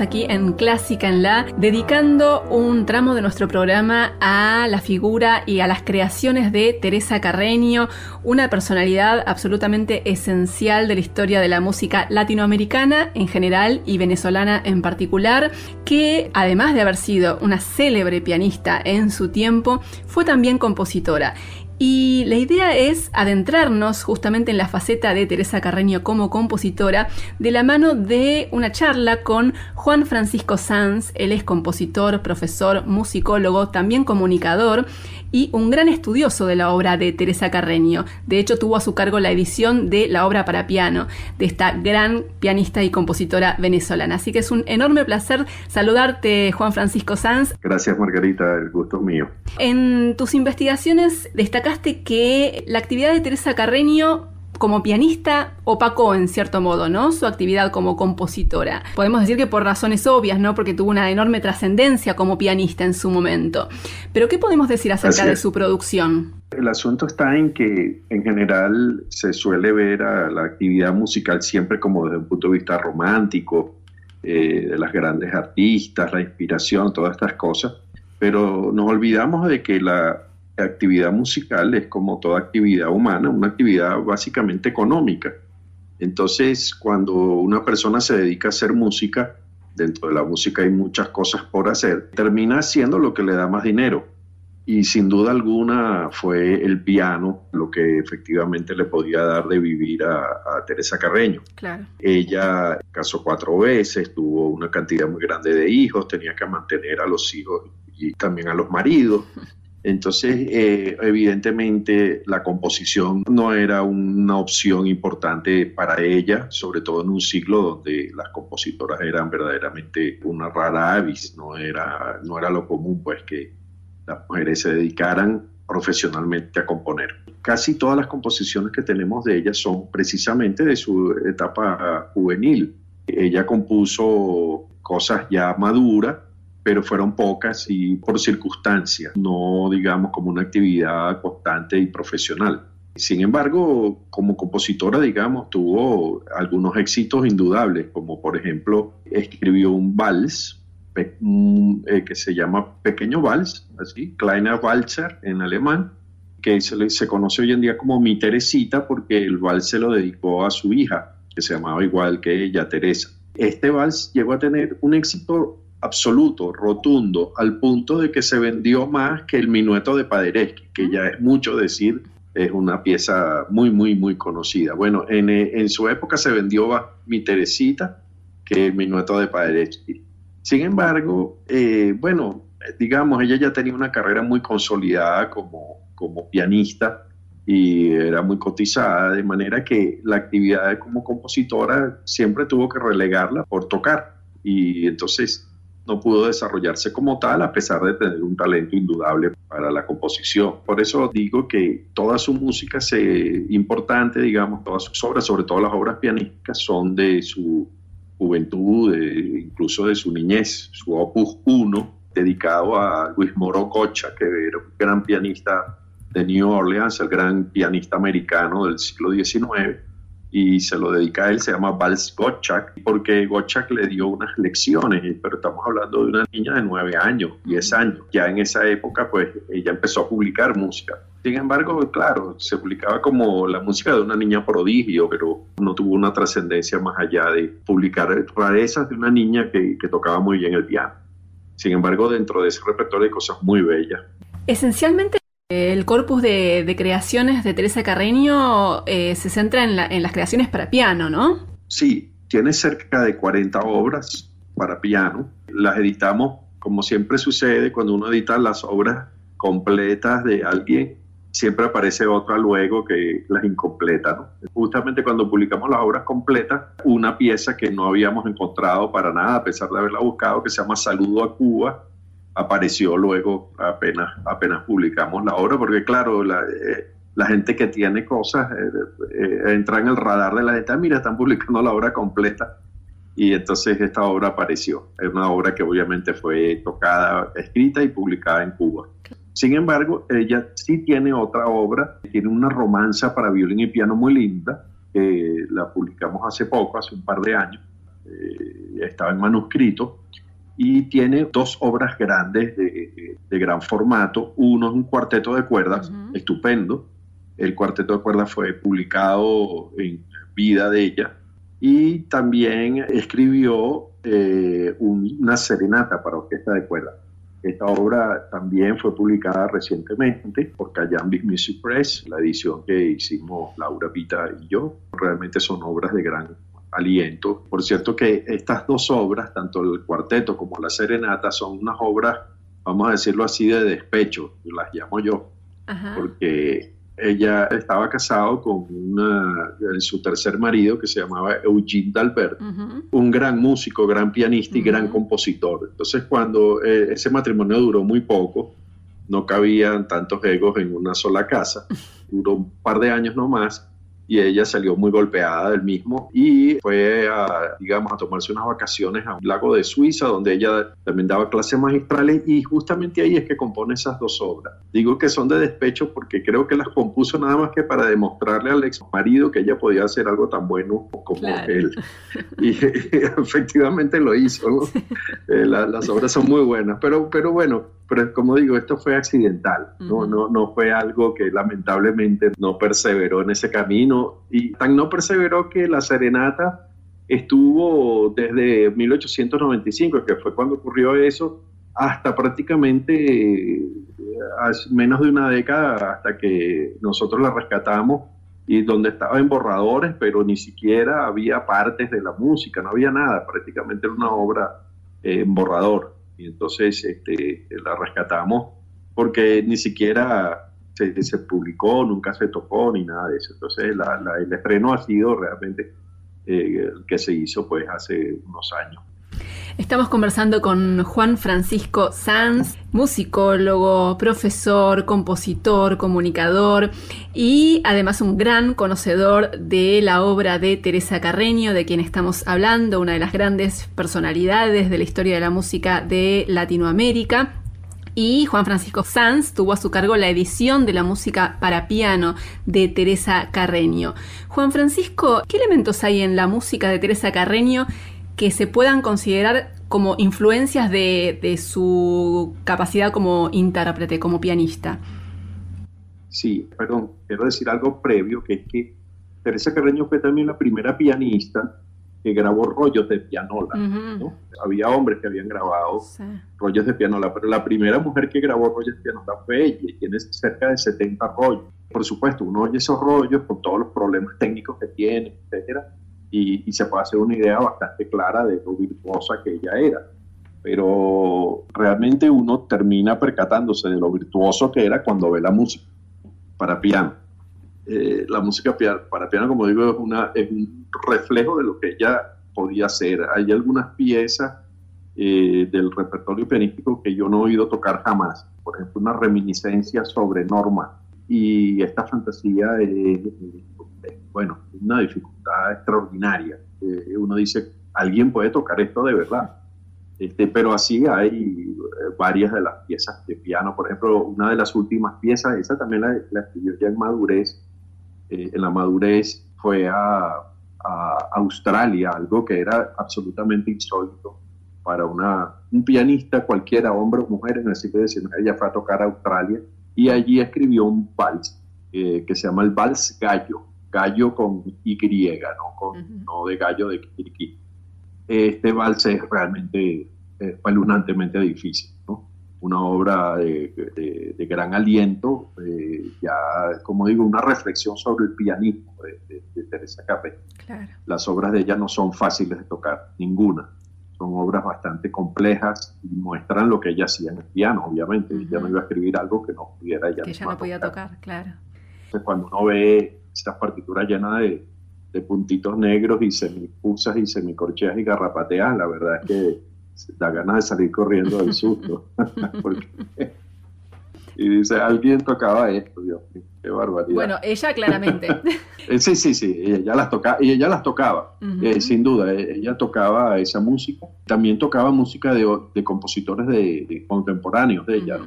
Aquí en Clásica en La, dedicando un tramo de nuestro programa a la figura y a las creaciones de Teresa Carreño, una personalidad absolutamente esencial de la historia de la música latinoamericana en general y venezolana en particular, que además de haber sido una célebre pianista en su tiempo, fue también compositora. Y la idea es adentrarnos justamente en la faceta de Teresa Carreño como compositora de la mano de una charla con Juan Francisco Sanz. Él es compositor, profesor, musicólogo, también comunicador y un gran estudioso de la obra de Teresa Carreño. De hecho, tuvo a su cargo la edición de la obra para piano de esta gran pianista y compositora venezolana. Así que es un enorme placer saludarte, Juan Francisco Sanz. Gracias, Margarita, el gusto es mío. En tus investigaciones destacaste que la actividad de Teresa Carreño como pianista opacó en cierto modo, ¿no? Su actividad como compositora. Podemos decir que por razones obvias, ¿no? Porque tuvo una enorme trascendencia como pianista en su momento. Pero ¿qué podemos decir acerca de su producción? El asunto está en que en general se suele ver a la actividad musical siempre como desde un punto de vista romántico, eh, de las grandes artistas, la inspiración, todas estas cosas, pero nos olvidamos de que la actividad musical es como toda actividad humana, una actividad básicamente económica. Entonces, cuando una persona se dedica a hacer música, dentro de la música hay muchas cosas por hacer, termina haciendo lo que le da más dinero. Y sin duda alguna fue el piano lo que efectivamente le podía dar de vivir a, Teresa Carreño. Claro. Ella casó cuatro veces, tuvo una cantidad muy grande de hijos, tenía que mantener a los hijos y también a los maridos. <laughs> Entonces, eh, evidentemente, la composición no era una opción importante para ella, sobre todo en un ciclo donde las compositoras eran verdaderamente una rara avis, no era, no era lo común, pues que las mujeres se dedicaran profesionalmente a componer. Casi todas las composiciones que tenemos de ella son precisamente de su etapa juvenil. Ella compuso cosas ya maduras, pero fueron pocas y por circunstancias, no digamos como una actividad constante y profesional. Sin embargo, como compositora, digamos, tuvo algunos éxitos indudables, como por ejemplo escribió un vals eh, que se llama Pequeño Vals, así, Kleiner Walzer en alemán, que se, se conoce hoy en día como Mi Teresita porque el vals se lo dedicó a su hija, que se llamaba igual que ella, Teresa. Este vals llegó a tener un éxito absoluto, rotundo, al punto de que se vendió más que el minueto de Paderewski, que ya es mucho decir, es una pieza muy, muy, muy conocida. Bueno, en, en su época se vendió más mi Teresita que el minueto de Paderewski. Sin embargo, eh, bueno, digamos, ella ya tenía una carrera muy consolidada como, como pianista y era muy cotizada, de manera que la actividad como compositora siempre tuvo que relegarla por tocar. Y entonces no pudo desarrollarse como tal a pesar de tener un talento indudable para la composición. Por eso digo que toda su música se, importante, digamos, todas sus obras, sobre todo las obras pianísticas, son de su juventud, incluso de su niñez. Su opus 1, dedicado a Luis Moro Cocha, que era un gran pianista de New Orleans, el gran pianista americano del siglo XIX, y se lo dedica a él, se llama Vals Gottschalk, porque Gottschalk le dio unas lecciones, pero estamos hablando de una niña de nueve años, diez años. Ya en esa época, pues ella empezó a publicar música. Sin embargo, claro, se publicaba como la música de una niña prodigio, pero no tuvo una trascendencia más allá de publicar rarezas de una niña que, que tocaba muy bien el piano. Sin embargo, dentro de ese repertorio hay cosas muy bellas. Esencialmente el corpus de, creaciones de Teresa Carreño eh, se centra en, las creaciones para piano, ¿no? Sí, tiene cerca de 40 obras para piano. Las editamos, como siempre sucede, cuando uno edita las obras completas de alguien, siempre aparece otra luego que las incompleta. ¿no? Justamente cuando publicamos las obras completas, una pieza que no habíamos encontrado para nada, a pesar de haberla buscado, que se llama Saludo a Cuba, apareció luego apenas, apenas publicamos la obra, porque claro, la, eh, gente que tiene cosas eh, eh, entra en el radar de la gente, ah, mira, están publicando la obra completa. Y entonces esta obra apareció. Es una obra que obviamente fue tocada, escrita y publicada en Cuba. Sin embargo, ella sí tiene otra obra, tiene una romanza para violín y piano muy linda, que la publicamos hace poco, hace un par de años, estaba en manuscrito, y tiene dos obras grandes de, gran formato. Uno es un cuarteto de cuerdas, estupendo. El cuarteto de cuerdas fue publicado en vida de ella. Y también escribió eh, una serenata para orquesta de cuerdas. Esta obra también fue publicada recientemente por Cayambic Music Press, la edición que hicimos Laura Pita y yo. Realmente son obras de gran aliento. Por cierto que estas dos obras, tanto el cuarteto como la serenata, son unas obras, vamos a decirlo así, de despecho, las llamo yo, porque ella estaba casado con una, su tercer marido que se llamaba Eugene Dalbert, un gran músico, gran pianista y gran compositor. Entonces cuando eh, ese matrimonio duró muy poco, no cabían tantos egos en una sola casa, duró un par de años nomás, y ella salió muy golpeada del mismo y fue a, digamos, a tomarse unas vacaciones a un lago de Suiza donde ella también daba clases magistrales y justamente ahí es que compone esas dos obras. Digo que son de despecho porque creo que las compuso nada más que para demostrarle al ex marido que ella podía hacer algo tan bueno como él. Y, <laughs> efectivamente lo hizo. Eh, las obras son muy buenas, pero, pero bueno, pero como digo, esto fue accidental, no, no, no fue algo que lamentablemente no perseveró en ese camino y tan no perseveró que la serenata estuvo desde 1895, que fue cuando ocurrió eso, hasta prácticamente eh, menos de una década hasta que nosotros la rescatamos y donde estaba en borradores, pero ni siquiera había partes de la música, no había nada, prácticamente era una obra eh, en borrador y entonces este, la rescatamos porque ni siquiera se, se, publicó, nunca se tocó ni nada de eso. Entonces el estreno ha sido realmente eh, el que se hizo pues hace unos años. Estamos conversando con Juan Francisco Sanz, musicólogo, profesor, compositor, comunicador y además un gran conocedor de la obra de Teresa Carreño, de quien estamos hablando, una de las grandes personalidades de la historia de la música de Latinoamérica. Y Juan Francisco Sanz tuvo a su cargo la edición de la música para piano de Teresa Carreño. Juan Francisco, ¿qué elementos hay en la música de Teresa Carreño que se puedan considerar como influencias de, su capacidad como intérprete, como pianista. Sí, perdón, quiero decir algo previo, que es que Teresa Carreño fue también la primera pianista que grabó rollos de pianola. Había hombres que habían grabado rollos de pianola, pero la primera mujer que grabó rollos de pianola fue ella, y tiene cerca de 70 rollos. Por supuesto, uno oye esos rollos con todos los problemas técnicos que tiene, etcétera, y, se puede hacer una idea bastante clara de lo virtuosa que ella era. Pero realmente uno termina percatándose de lo virtuoso que era cuando ve la música para piano. Eh, la música para piano, como digo, es, un reflejo de lo que ella podía hacer. Hay algunas piezas eh, del repertorio pianístico que yo no he oído tocar jamás. Por ejemplo, una reminiscencia sobre Norma. Y esta fantasía bueno, una dificultad extraordinaria. Eh, uno dice, alguien puede tocar esto de verdad. Este, pero así hay eh, varias de las piezas de piano. Por ejemplo, una de las últimas piezas, esa también la, escribió ya en madurez. Eh, en la madurez fue a, Australia, algo que era absolutamente insólito para una, un pianista, cualquiera, hombre o mujer, en el siglo XIX. Ella fue a tocar a Australia y allí escribió un vals que se llama el Vals Gallo gallo con Y, no, con, no de gallo de Kiriki. Este vals es realmente espeluznantemente difícil, ¿no? Una obra de, de, gran aliento, ya, como digo, una reflexión sobre el pianismo de, Teresa Capé. Las obras de ella no son fáciles de tocar, ninguna. Son obras bastante complejas y muestran lo que ella hacía en el piano, obviamente. Ella no iba a escribir algo que no pudiera ella Que ella no podía tocar, claro. Entonces, cuando uno ve estas partituras llenas de, de puntitos negros y semipusas y semicorcheas y garrapateas, la verdad es que da ganas de salir corriendo del susto. <laughs> <laughs> y dice, alguien tocaba esto, Dios mío. Qué barbaridad. Bueno, ella claramente. <laughs> Eh, sí, sí, sí, ella las tocaba, y ella las tocaba, eh, sin duda, eh, ella tocaba esa música. También tocaba música de, compositores de, contemporáneos de ella.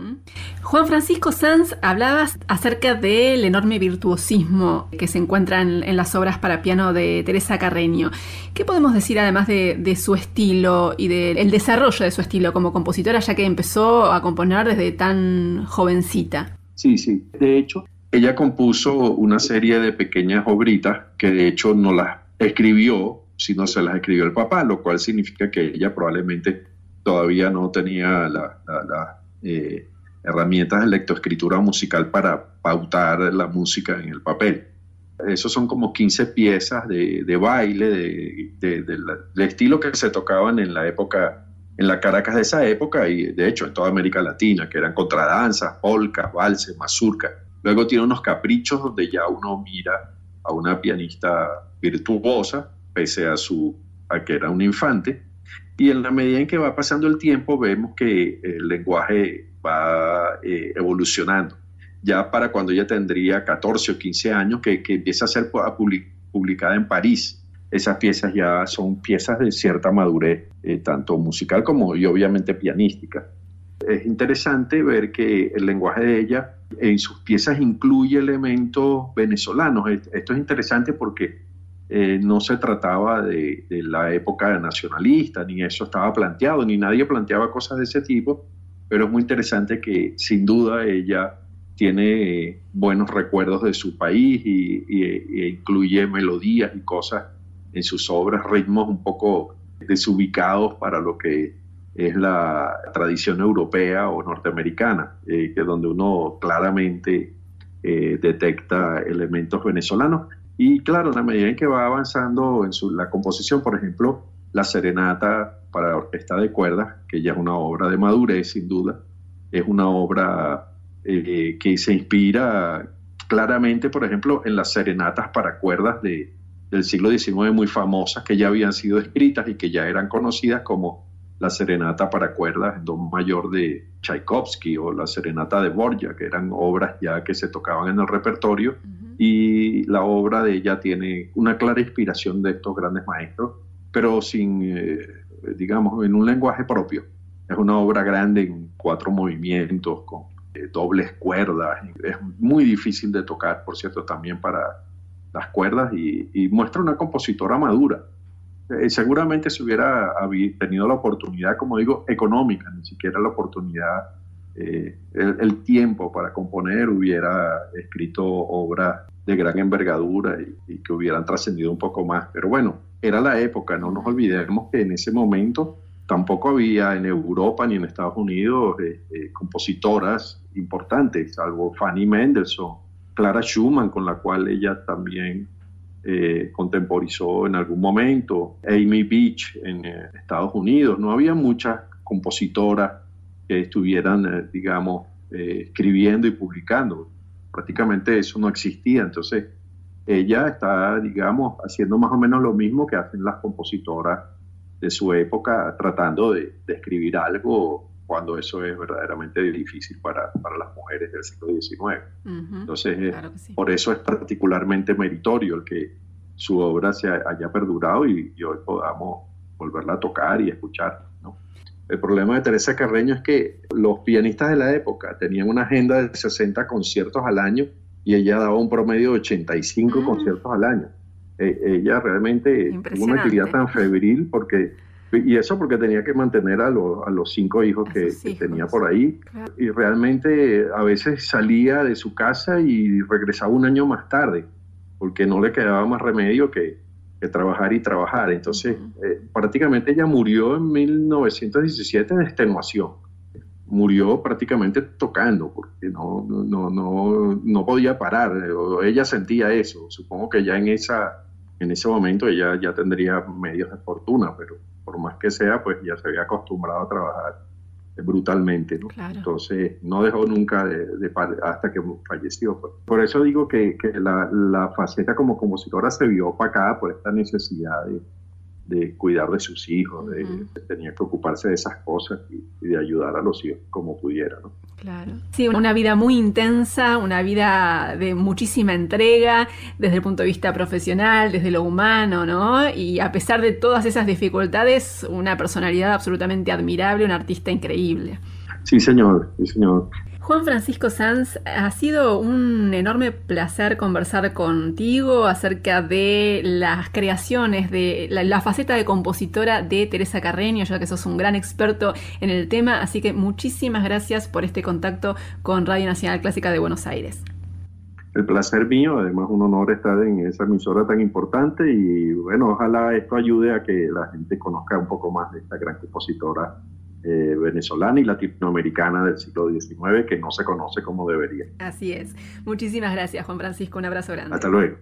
Juan Francisco Sanz, hablabas acerca del enorme virtuosismo que se encuentra en, las obras para piano de Teresa Carreño. ¿Qué podemos decir además de, su estilo y del desarrollo de su estilo como compositora, ya que empezó a componer desde tan jovencita? Sí, sí. De hecho, ella compuso una serie de pequeñas obritas que de hecho no las escribió, sino se las escribió el papá, lo cual significa que ella probablemente todavía no tenía las eh, herramientas de lectoescritura musical para pautar la música en el papel. Esos son como 15 piezas de, baile, de, de, estilo que se tocaban en la época, en la Caracas de esa época y de hecho en toda América Latina, que eran contradanzas, polcas, valses, mazurcas. Luego tiene unos caprichos donde ya uno mira a una pianista virtuosa, pese a, su, a que era un infante, y en la medida en que va pasando el tiempo vemos que el lenguaje va eh, evolucionando. Ya para cuando ella tendría 14 o 15 años, que, empieza a ser publicada en París, esas piezas ya son piezas de cierta madurez, eh, tanto musical como y obviamente pianística. Es interesante ver que el lenguaje de ella en sus piezas incluye elementos venezolanos. Esto es interesante porque eh, no se trataba de, la época nacionalista, ni eso estaba planteado, ni nadie planteaba cosas de ese tipo, pero es muy interesante que sin duda ella tiene eh, buenos recuerdos de su país y, e incluye melodías y cosas en sus obras, ritmos un poco desubicados para lo que es la tradición europea o norteamericana, eh, que donde uno claramente eh, detecta elementos venezolanos. Y claro, en la medida en que va avanzando en la composición, por ejemplo, la serenata para orquesta de cuerdas, que ya es una obra de madurez sin duda, es una obra eh, que se inspira claramente, por ejemplo, en las serenatas para cuerdas de, del siglo XIX muy famosas que ya habían sido escritas y que ya eran conocidas como la serenata para cuerdas en do mayor de Tchaikovsky o la serenata de Borja, que eran obras ya que se tocaban en el repertorio, y la obra de ella tiene una clara inspiración de estos grandes maestros, pero sin, eh, digamos, en un lenguaje propio. Es una obra grande en cuatro movimientos, con eh, dobles cuerdas, es muy difícil de tocar, por cierto, también para las cuerdas, y muestra una compositora madura eh, seguramente se hubiera tenido la oportunidad, como digo, económica, ni siquiera la oportunidad, eh, el, tiempo para componer, hubiera escrito obras de gran envergadura y, que hubieran trascendido un poco más. Pero bueno, era la época, no nos olvidemos que en ese momento tampoco había en Europa ni en Estados Unidos eh, compositoras importantes, salvo Fanny Mendelssohn, Clara Schumann, con la cual ella también eh, contemporizó en algún momento, Amy Beach en eh, Estados Unidos. No había muchas compositoras que estuvieran, eh, digamos, escribiendo y publicando. Prácticamente eso no existía. Entonces, ella está, digamos, haciendo más o menos lo mismo que hacen las compositoras de su época, tratando de, escribir algo cuando eso es verdaderamente difícil para, las mujeres del siglo XIX. Entonces, eh, por eso es particularmente meritorio el que su obra se haya perdurado y, hoy podamos volverla a tocar y escuchar. El problema de Teresa Carreño es que los pianistas de la época tenían una agenda de 60 conciertos al año y ella daba un promedio de 85 ah. conciertos al año. E, ella realmente tuvo una actividad tan febril porque y eso porque tenía que mantener a, a los cinco hijos que, tenía por ahí. Y realmente a veces salía de su casa y regresaba un año más tarde, porque no le quedaba más remedio que, trabajar y trabajar. Entonces, eh, prácticamente ella murió en 1917 de extenuación. Murió prácticamente tocando, porque no, no, no, no podía parar. Ella sentía eso. Supongo que ya en, esa, en ese momento ella ya tendría medios de fortuna, pero por más que sea, pues ya se había acostumbrado a trabajar brutalmente, ¿no? Entonces no dejó nunca de, hasta que falleció. Pues. Por eso digo que, la, faceta como compositora se vio opacada por esta necesidad de, de cuidar de sus hijos, de, tenía que ocuparse de esas cosas y, de ayudar a los hijos como pudiera. ¿no? Claro. Sí, una vida muy intensa, una vida de muchísima entrega desde el punto de vista profesional, desde lo humano, ¿no? Y a pesar de todas esas dificultades, una personalidad absolutamente admirable, un artista increíble. Sí, señor, sí, señor. Juan Francisco Sanz, ha sido un enorme placer conversar contigo acerca de las creaciones, de la, faceta de compositora de Teresa Carreño, ya que sos un gran experto en el tema, así que muchísimas gracias por este contacto con Radio Nacional Clásica de Buenos Aires. El placer mío, además un honor estar en esa emisora tan importante y bueno, ojalá esto ayude a que la gente conozca un poco más de esta gran compositora eh, venezolana y latinoamericana del siglo XIX que no se conoce como debería. Así es. Muchísimas gracias, Juan Francisco. Un abrazo grande. Hasta luego.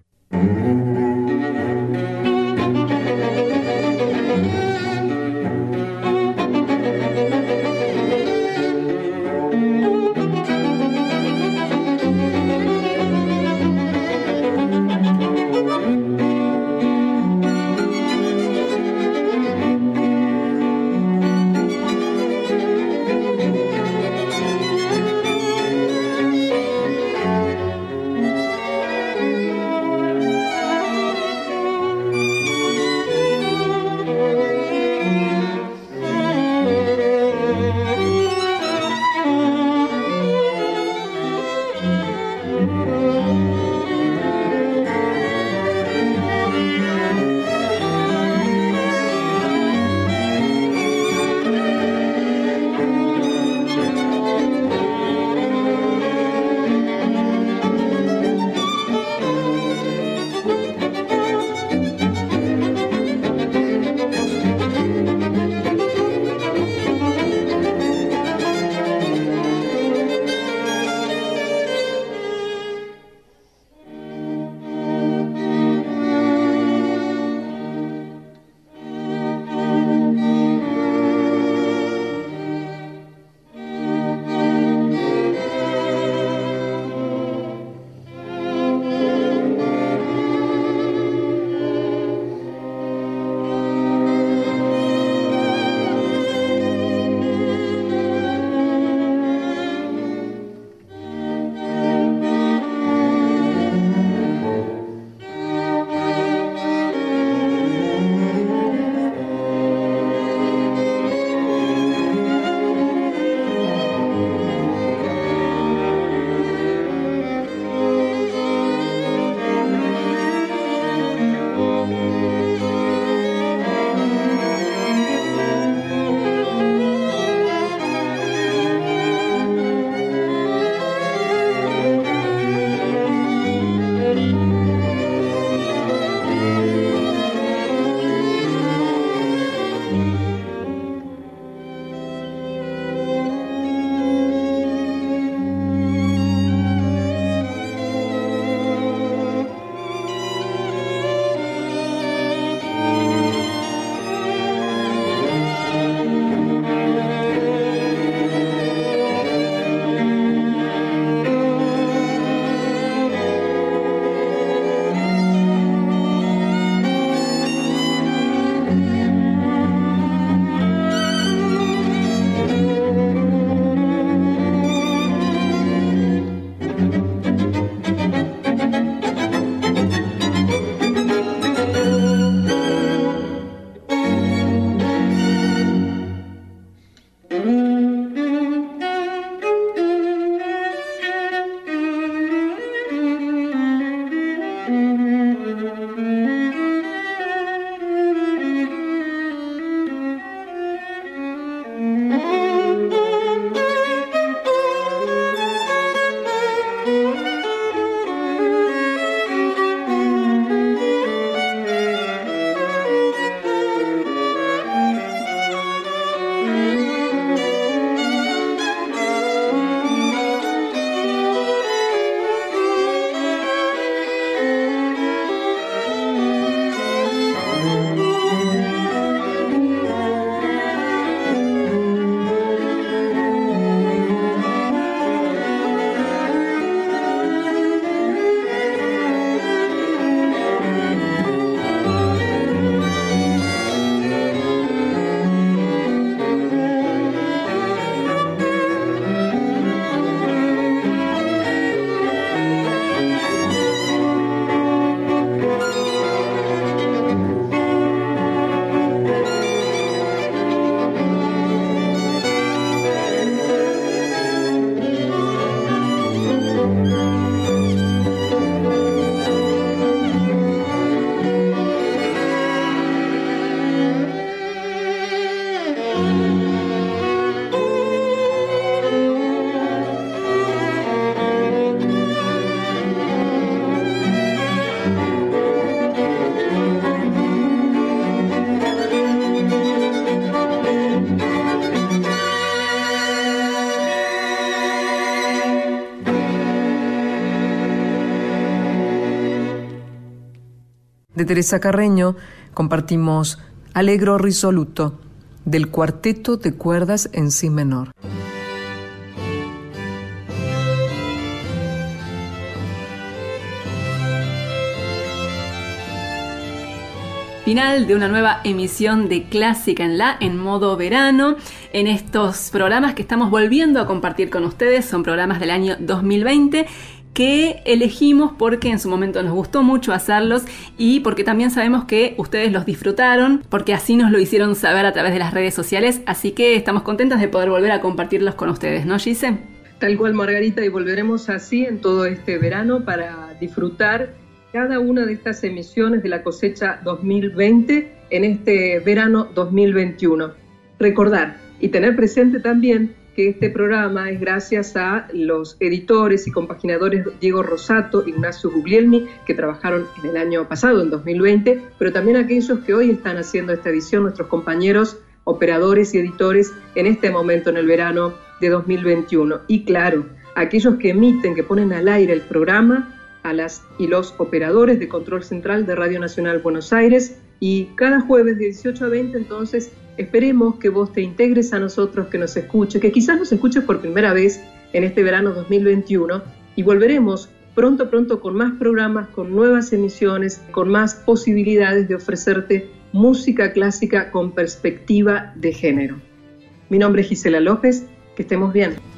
De Teresa Carreño compartimos Alegro Risoluto del cuarteto de cuerdas en si menor. Final de una nueva emisión de Clásica en la en modo verano. En estos programas que estamos volviendo a compartir con ustedes son programas del año 2020 que elegimos porque en su momento nos gustó mucho hacerlos y porque también sabemos que ustedes los disfrutaron, porque así nos lo hicieron saber a través de las redes sociales, así que estamos contentas de poder volver a compartirlos con ustedes, ¿no, Gise? Tal cual, Margarita, y volveremos así en todo este verano para disfrutar cada una de estas emisiones de la cosecha 2020 en este verano 2021. Recordar y tener presente también que este programa es gracias a los editores y compaginadores Diego Rosato, Ignacio Guglielmi, que trabajaron en el año pasado, en 2020, pero también a aquellos que hoy están haciendo esta edición, nuestros compañeros operadores y editores en este momento en el verano de 2021. Y claro, aquellos que emiten, que ponen al aire el programa, a las y los operadores de control central de Radio Nacional Buenos Aires y cada jueves de 18 a 20 entonces esperemos que vos te integres a nosotros, que nos escuches, que quizás nos escuches por primera vez en este verano 2021 y volveremos pronto, pronto con más programas, con nuevas emisiones, con más posibilidades de ofrecerte música clásica con perspectiva de género. Mi nombre es Gisela López, que estemos bien.